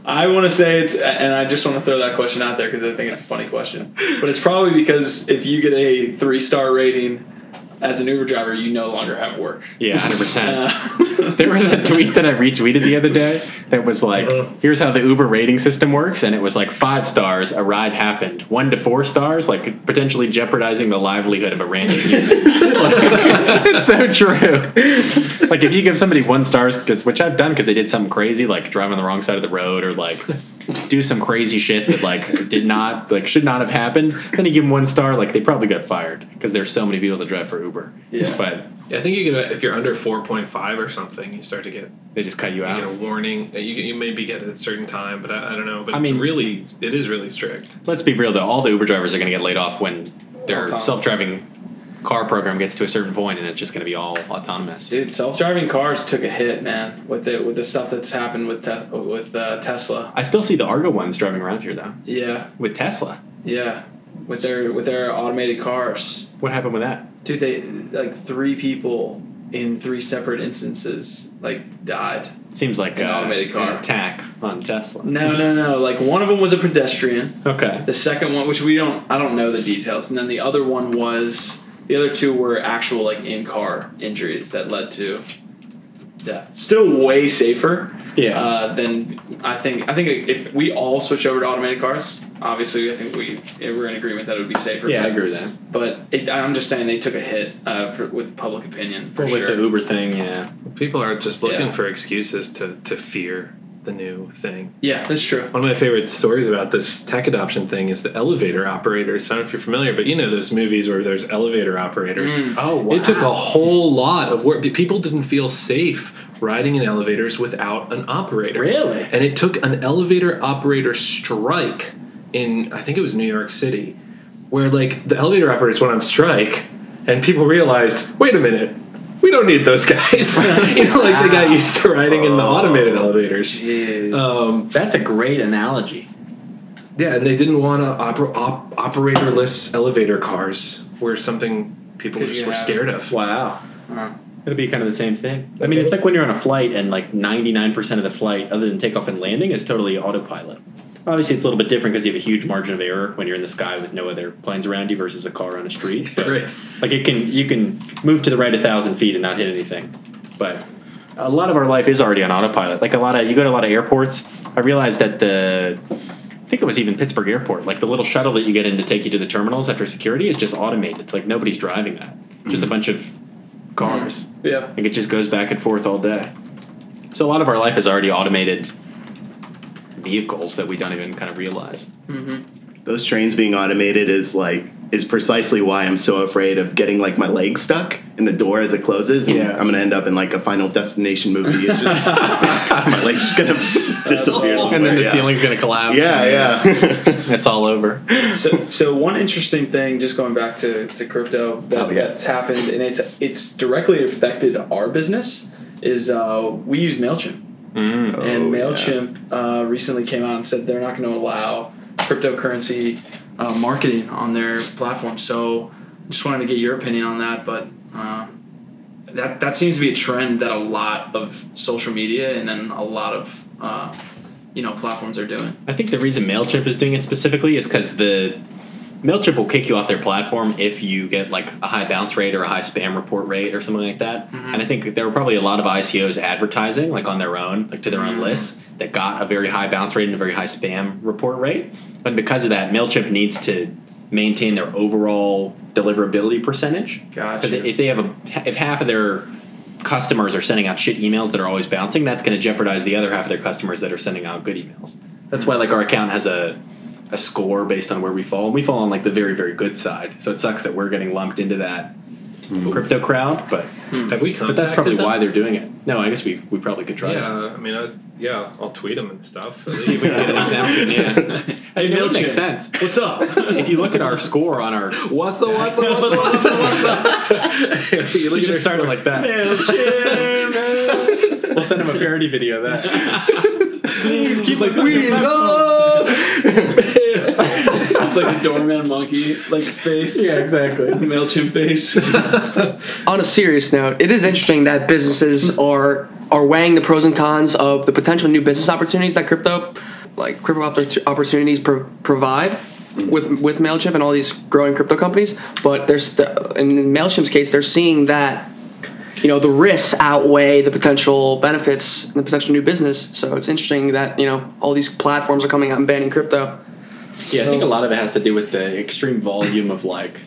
I want to say it's, and I just want to throw that question out there because I think it's a funny question. But it's probably because if you get a three star rating as an Uber driver, you no longer have work. Yeah, hundred percent. Uh, There was a tweet that I retweeted the other day that was like, Uh-huh. "Here's how the Uber rating system works," and it was like five stars, a ride happened. One to four stars, like potentially jeopardizing the livelihood of a random human. Like, it's so true. Like if you give somebody one stars, because which I've done, because they did something crazy, like drive on the wrong side of the road or like do some crazy shit that like did not like should not have happened. Then you give them one star, like they probably got fired because there's so many people that drive for Uber. Yeah. but Yeah, I think you get a, if you're under four point five or something, you start to get they just cut you you out. get a warning. Uh, You, you maybe get it at a certain time, but I, I don't know. But I it's mean- really it is really strict. Let's be real though. All the Uber drivers are going to get laid off when their Autonomous. self-driving car program gets to a certain point, and it's just going to be all autonomous. Dude, self-driving cars took a hit, man, with the with the stuff that's happened with Tes- with uh, Tesla. I still see the Argo ones driving around here though. Yeah, With Tesla, yeah, with their with their automated cars. what happened with that? Dude, they like three people in three separate instances like died. Seems like An uh, automated car. an attack on Tesla. No, no, no. Like one of them was a pedestrian. Okay. The second one, which we don't, I don't know the details, and then the other one was the other two were actual like in car injuries that led to death. Still way safer. Yeah. Uh, than I think. I think if we all switch over to automated cars, obviously, I think we we're in agreement that it would be safer. yeah, I agree with that. But it, I'm just saying they took a hit uh, for, with public opinion for with sure. the Uber thing, yeah. People are just looking Yeah. for excuses to to fear the new thing. yeah, that's true. One of my favorite stories about this tech adoption thing is the elevator operators. I don't know if you're familiar, but you know those movies where there's elevator operators. Mm. Oh, It took a whole lot of work. People didn't feel safe riding in elevators without an operator. Really? And it took an elevator operator strike in, I think it was New York City, where like the elevator operators went on strike and people realized, wait a minute, we don't need those guys. you know, like they got used to riding in the automated elevators. Um, That's a great analogy. yeah, and they didn't want to oper- op- operatorless elevator cars, where something people Could just were scared of. Wow. Uh, It'll be kind of the same thing. I mean, it's like when you're on a flight and like 99% of the flight, other than takeoff and landing, is totally autopilot. Obviously, it's a little bit different because you have a huge margin of error when you're in the sky with no other planes around you versus a car on a street. But, Right. Like it can, you can move to the right a thousand feet and not hit anything. But a lot of our life is already on autopilot. Like a lot of, you go to a lot of airports. I realized that the, I think it was even Pittsburgh Airport. Like the little shuttle that you get in to take you to the terminals after security is just automated. Like nobody's driving that. Mm-hmm. Just a bunch of cars. yeah. Like it just goes back and forth all day. So a lot of our life is already automated vehicles that we don't even kind of realize. Those trains being automated is like is precisely why I'm so afraid of getting like my leg stuck in the door as it closes. and Yeah. I'm gonna end up in like a Final Destination movie. It's just my leg's just gonna disappear. And then the yeah. ceiling's gonna collapse. Yeah, yeah. It's all over. so, so one interesting thing, just going back to, to crypto that, Oh, yeah. that's happened, and it's it's directly affected our business, is uh, we use Mailchimp, Mm. Oh, and yeah. Mailchimp uh, recently came out and said they're not going to allow cryptocurrency uh, marketing on their platform. So, just wanted to get your opinion on that, but. Uh, that, that seems to be a trend that a lot of social media and then a lot of uh, you know platforms are doing. I think the reason Mailchimp is doing it specifically is because the Mailchimp will kick you off their platform if you get like a high bounce rate or a high spam report rate or something like that. And I think there were probably a lot of ICOs advertising like on their own, like to their own Mhm. lists that got a very high bounce rate and a very high spam report rate. But because of that, Mailchimp needs to maintain their overall deliverability percentage. Because Gotcha. if they have a if half of their customers are sending out shit emails that are always bouncing, that's going to jeopardize the other half of their customers that are sending out good emails. That's why like our account has a a score based on where we fall. And we fall on like the very very good side. So it sucks that we're getting lumped into that hmm. crypto crowd, but hmm. Have we but that's probably them? why they're doing it. No, I guess we we probably could try. Yeah, it. I mean, I, yeah, I'll tweet them and stuff. At See if we can get an exemption. Yeah, I mean, it would make Mailchimp. sense. What's up? If you look at our score on our, What's up? What's up? What's up? What's up? What's up? you you look at should our start it score. like that. Mailchimp. we'll send him a parody video of that. Please keep like We love. it's like the doorman monkey, like face. Yeah, exactly. Mailchimp face. On a serious note, it is interesting that businesses are are weighing the pros and cons of the potential new business opportunities that crypto, like crypto oppor- opportunities pro- provide. with with Mailchimp and all these growing crypto companies. But there's the, in Mailchimp's case, they're seeing that you know the risks outweigh the potential benefits and the potential new business. So it's interesting that you know all these platforms are coming out and banning crypto. Yeah, I think a lot of it has to do with the extreme volume of like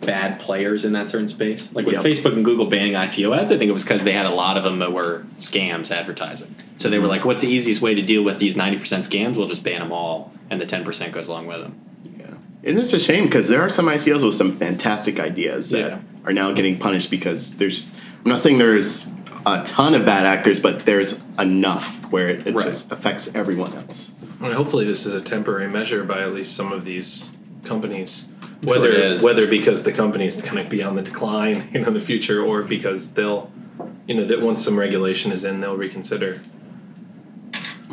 bad players in that certain space. Like with Yep. Facebook and Google banning ICO ads, I think it was because they had a lot of them that were scams advertising. So they were mm-hmm. like, "What's the easiest way to deal with these ninety percent scams? We'll just ban them all, and the ten percent goes along with them." Yeah. And it's a shame because there are some ICOs with some fantastic ideas that Yeah. are now getting punished because there's. I'm not saying there's a ton of bad actors, but there's enough where it, it Right. just affects everyone else. And hopefully, this is a temporary measure by at least some of these companies. Sure Whether it is. whether because the company's going to be on the decline, you know, in the future, or because they'll, you know, that once some regulation is in, they'll reconsider.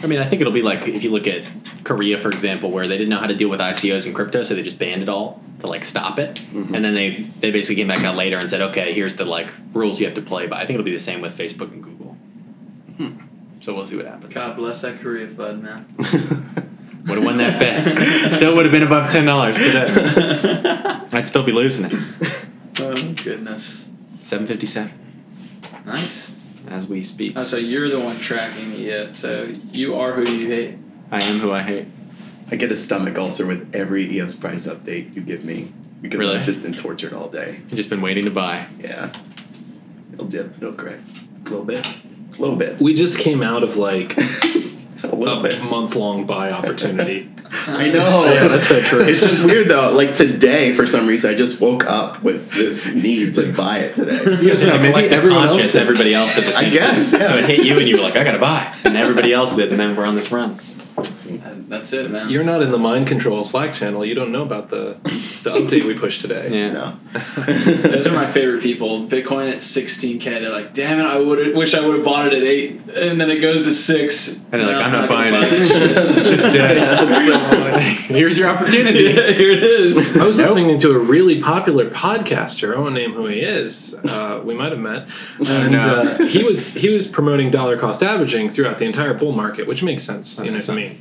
I mean, I think it'll be like if you look at Korea, for example, where they didn't know how to deal with ICOs and crypto, so they just banned it all to like stop it, mm-hmm. and then they they basically came back out later and said, okay, here's the like rules you have to play by. I think it'll be the same with Facebook and Google. Hmm. So we'll see what happens. God bless that Korea fud, man. Would have won that bet. Still would have been above ten dollars today. I'd still be losing it. Oh goodness. Seven fifty seven Nice. As we speak. Oh, so you're the one tracking me yet. So you are who you hate. I am who I hate. I get a stomach ulcer with every EOS price update you give me because Really? I've just been tortured all day. I've just been waiting to buy. Yeah. It'll dip, it'll correct. A little bit. A little bit. We just came out of like A a month long buy opportunity. I know. Yeah, that's so true. It's just weird though. Like today, for some reason, I just woke up with this need to buy it today. Because Yeah, maybe maybe everyone else conscious, did. everybody else did the same I guess, thing. yeah. So it hit you, and you were like, "I gotta buy," and everybody else did, and then we're on this run. And that's it, man. You're not in the mind control Slack channel. You don't know about the the update we pushed today. Yeah. No. Those are my favorite people. Bitcoin at 16k. They're like, damn it, I would wish I would have bought it at eight, and then it goes to six. And they're like, No, "I'm not gonna buying buy it." that shit. Shit's dead. Yeah, so Here's your opportunity. yeah, here it is. I was Nope. listening to a really popular podcaster. I won't name who he is. Uh, we might have met, and no. uh, he was he was promoting dollar cost averaging throughout the entire bull market, which makes sense. You know what I mean?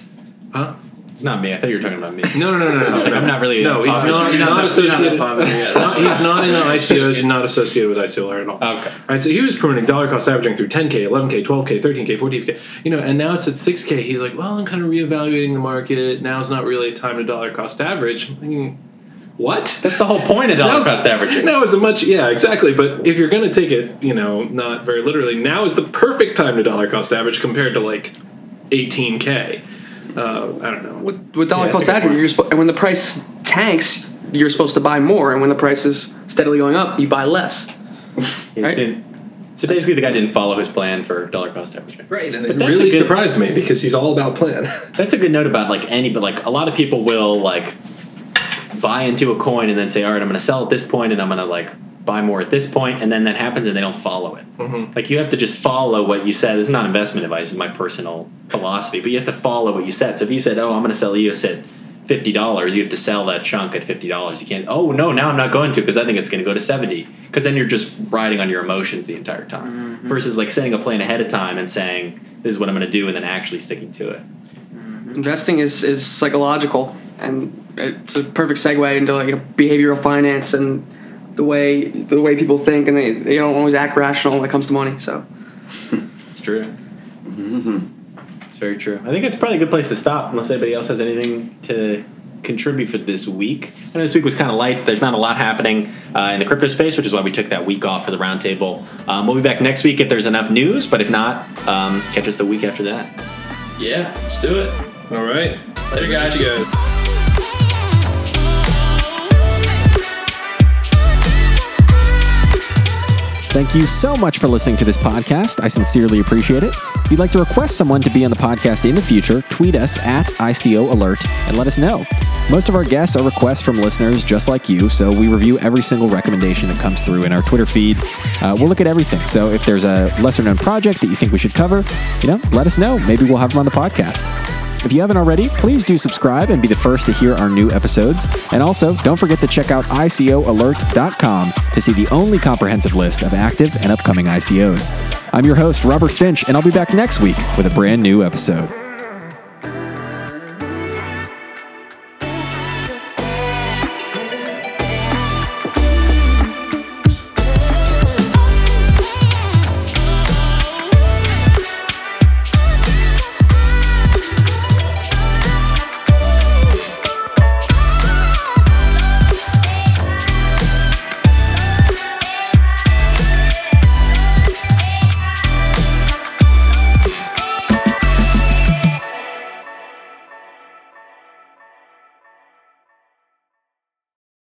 Huh? It's not me. I thought you were talking about me. No, no, no, no. no I was like, no. I'm not really No, he's not. You're Not, not that- you're not that associated. not- he's not in the ICOs. He's not associated with ICO Alert at all. Okay. All right, so he was promoting dollar cost averaging through 10k, 11k, 12k, 13k, 14k, you know, and now it's at 6k. He's like, well, I'm kind of reevaluating the market. Now's not really a time to dollar cost average. I'm thinking, what? That's the whole point of dollar Now's- cost averaging. Now is a much, yeah, exactly. But if you're going to take it, you know, not very literally, now is the perfect time to dollar cost average compared to like 18k. Uh, I don't know. With, with dollar Yeah, cost that's averaging, you're supposed, and when the price tanks, you're supposed to buy more, and when the price is steadily going up, you buy less. He Right. didn't- so basically, the guy didn't follow his plan for dollar cost averaging. Right, and But it really good- surprised me because he's all about plan. That's a good note about like any, but like a lot of people will like buy into a coin and then say, all right, I'm going to sell at this point and I'm going to like buy more at this point, and then that happens and they don't follow it. Mhm. Like you have to just follow what you said. This is not investment advice; it's my personal philosophy. But you have to follow what you said. So if you said, "Oh, I'm going to sell EOS at fifty dollars," you have to sell that chunk at fifty dollars. You can't. Oh no, now I'm not going to because I think it's going to go to seventy. Because then you're just riding on your emotions the entire time. Versus like setting a plan ahead of time and saying, "This is what I'm going to do," and then actually sticking to it. Investing is, is psychological, and it's a perfect segue into like you know, behavioral finance and the way the way people think, and they, they don't always act rational when it comes to money. So It's true. It's very true. I think it's probably a good place to stop, unless anybody else has anything to contribute for this week. I know this week was kind of light. There's not a lot happening uh, in the crypto space, which is why we took that week off for the roundtable. Um, we'll be back next week if there's enough news, but if not, um, catch us the week after that. Yeah, let's do it. all right. Later, guys. Guys. Thank you so much for listening to this podcast. I sincerely appreciate it. If you'd like to request someone to be on the podcast in the future, tweet us at ICO Alert and let us know. Most of our guests are requests from listeners just like you, so we review every single recommendation that comes through in our Twitter feed. Uh, we'll look at everything. So if there's a lesser known project that you think we should cover, you know, let us know. Maybe we'll have them on the podcast. If you haven't already, please do subscribe and be the first to hear our new episodes. And also, don't forget to check out ICOalert.com to see the only comprehensive list of active and upcoming ICOs. I'm your host, Robert Finch, and I'll be back next week with a brand new episode.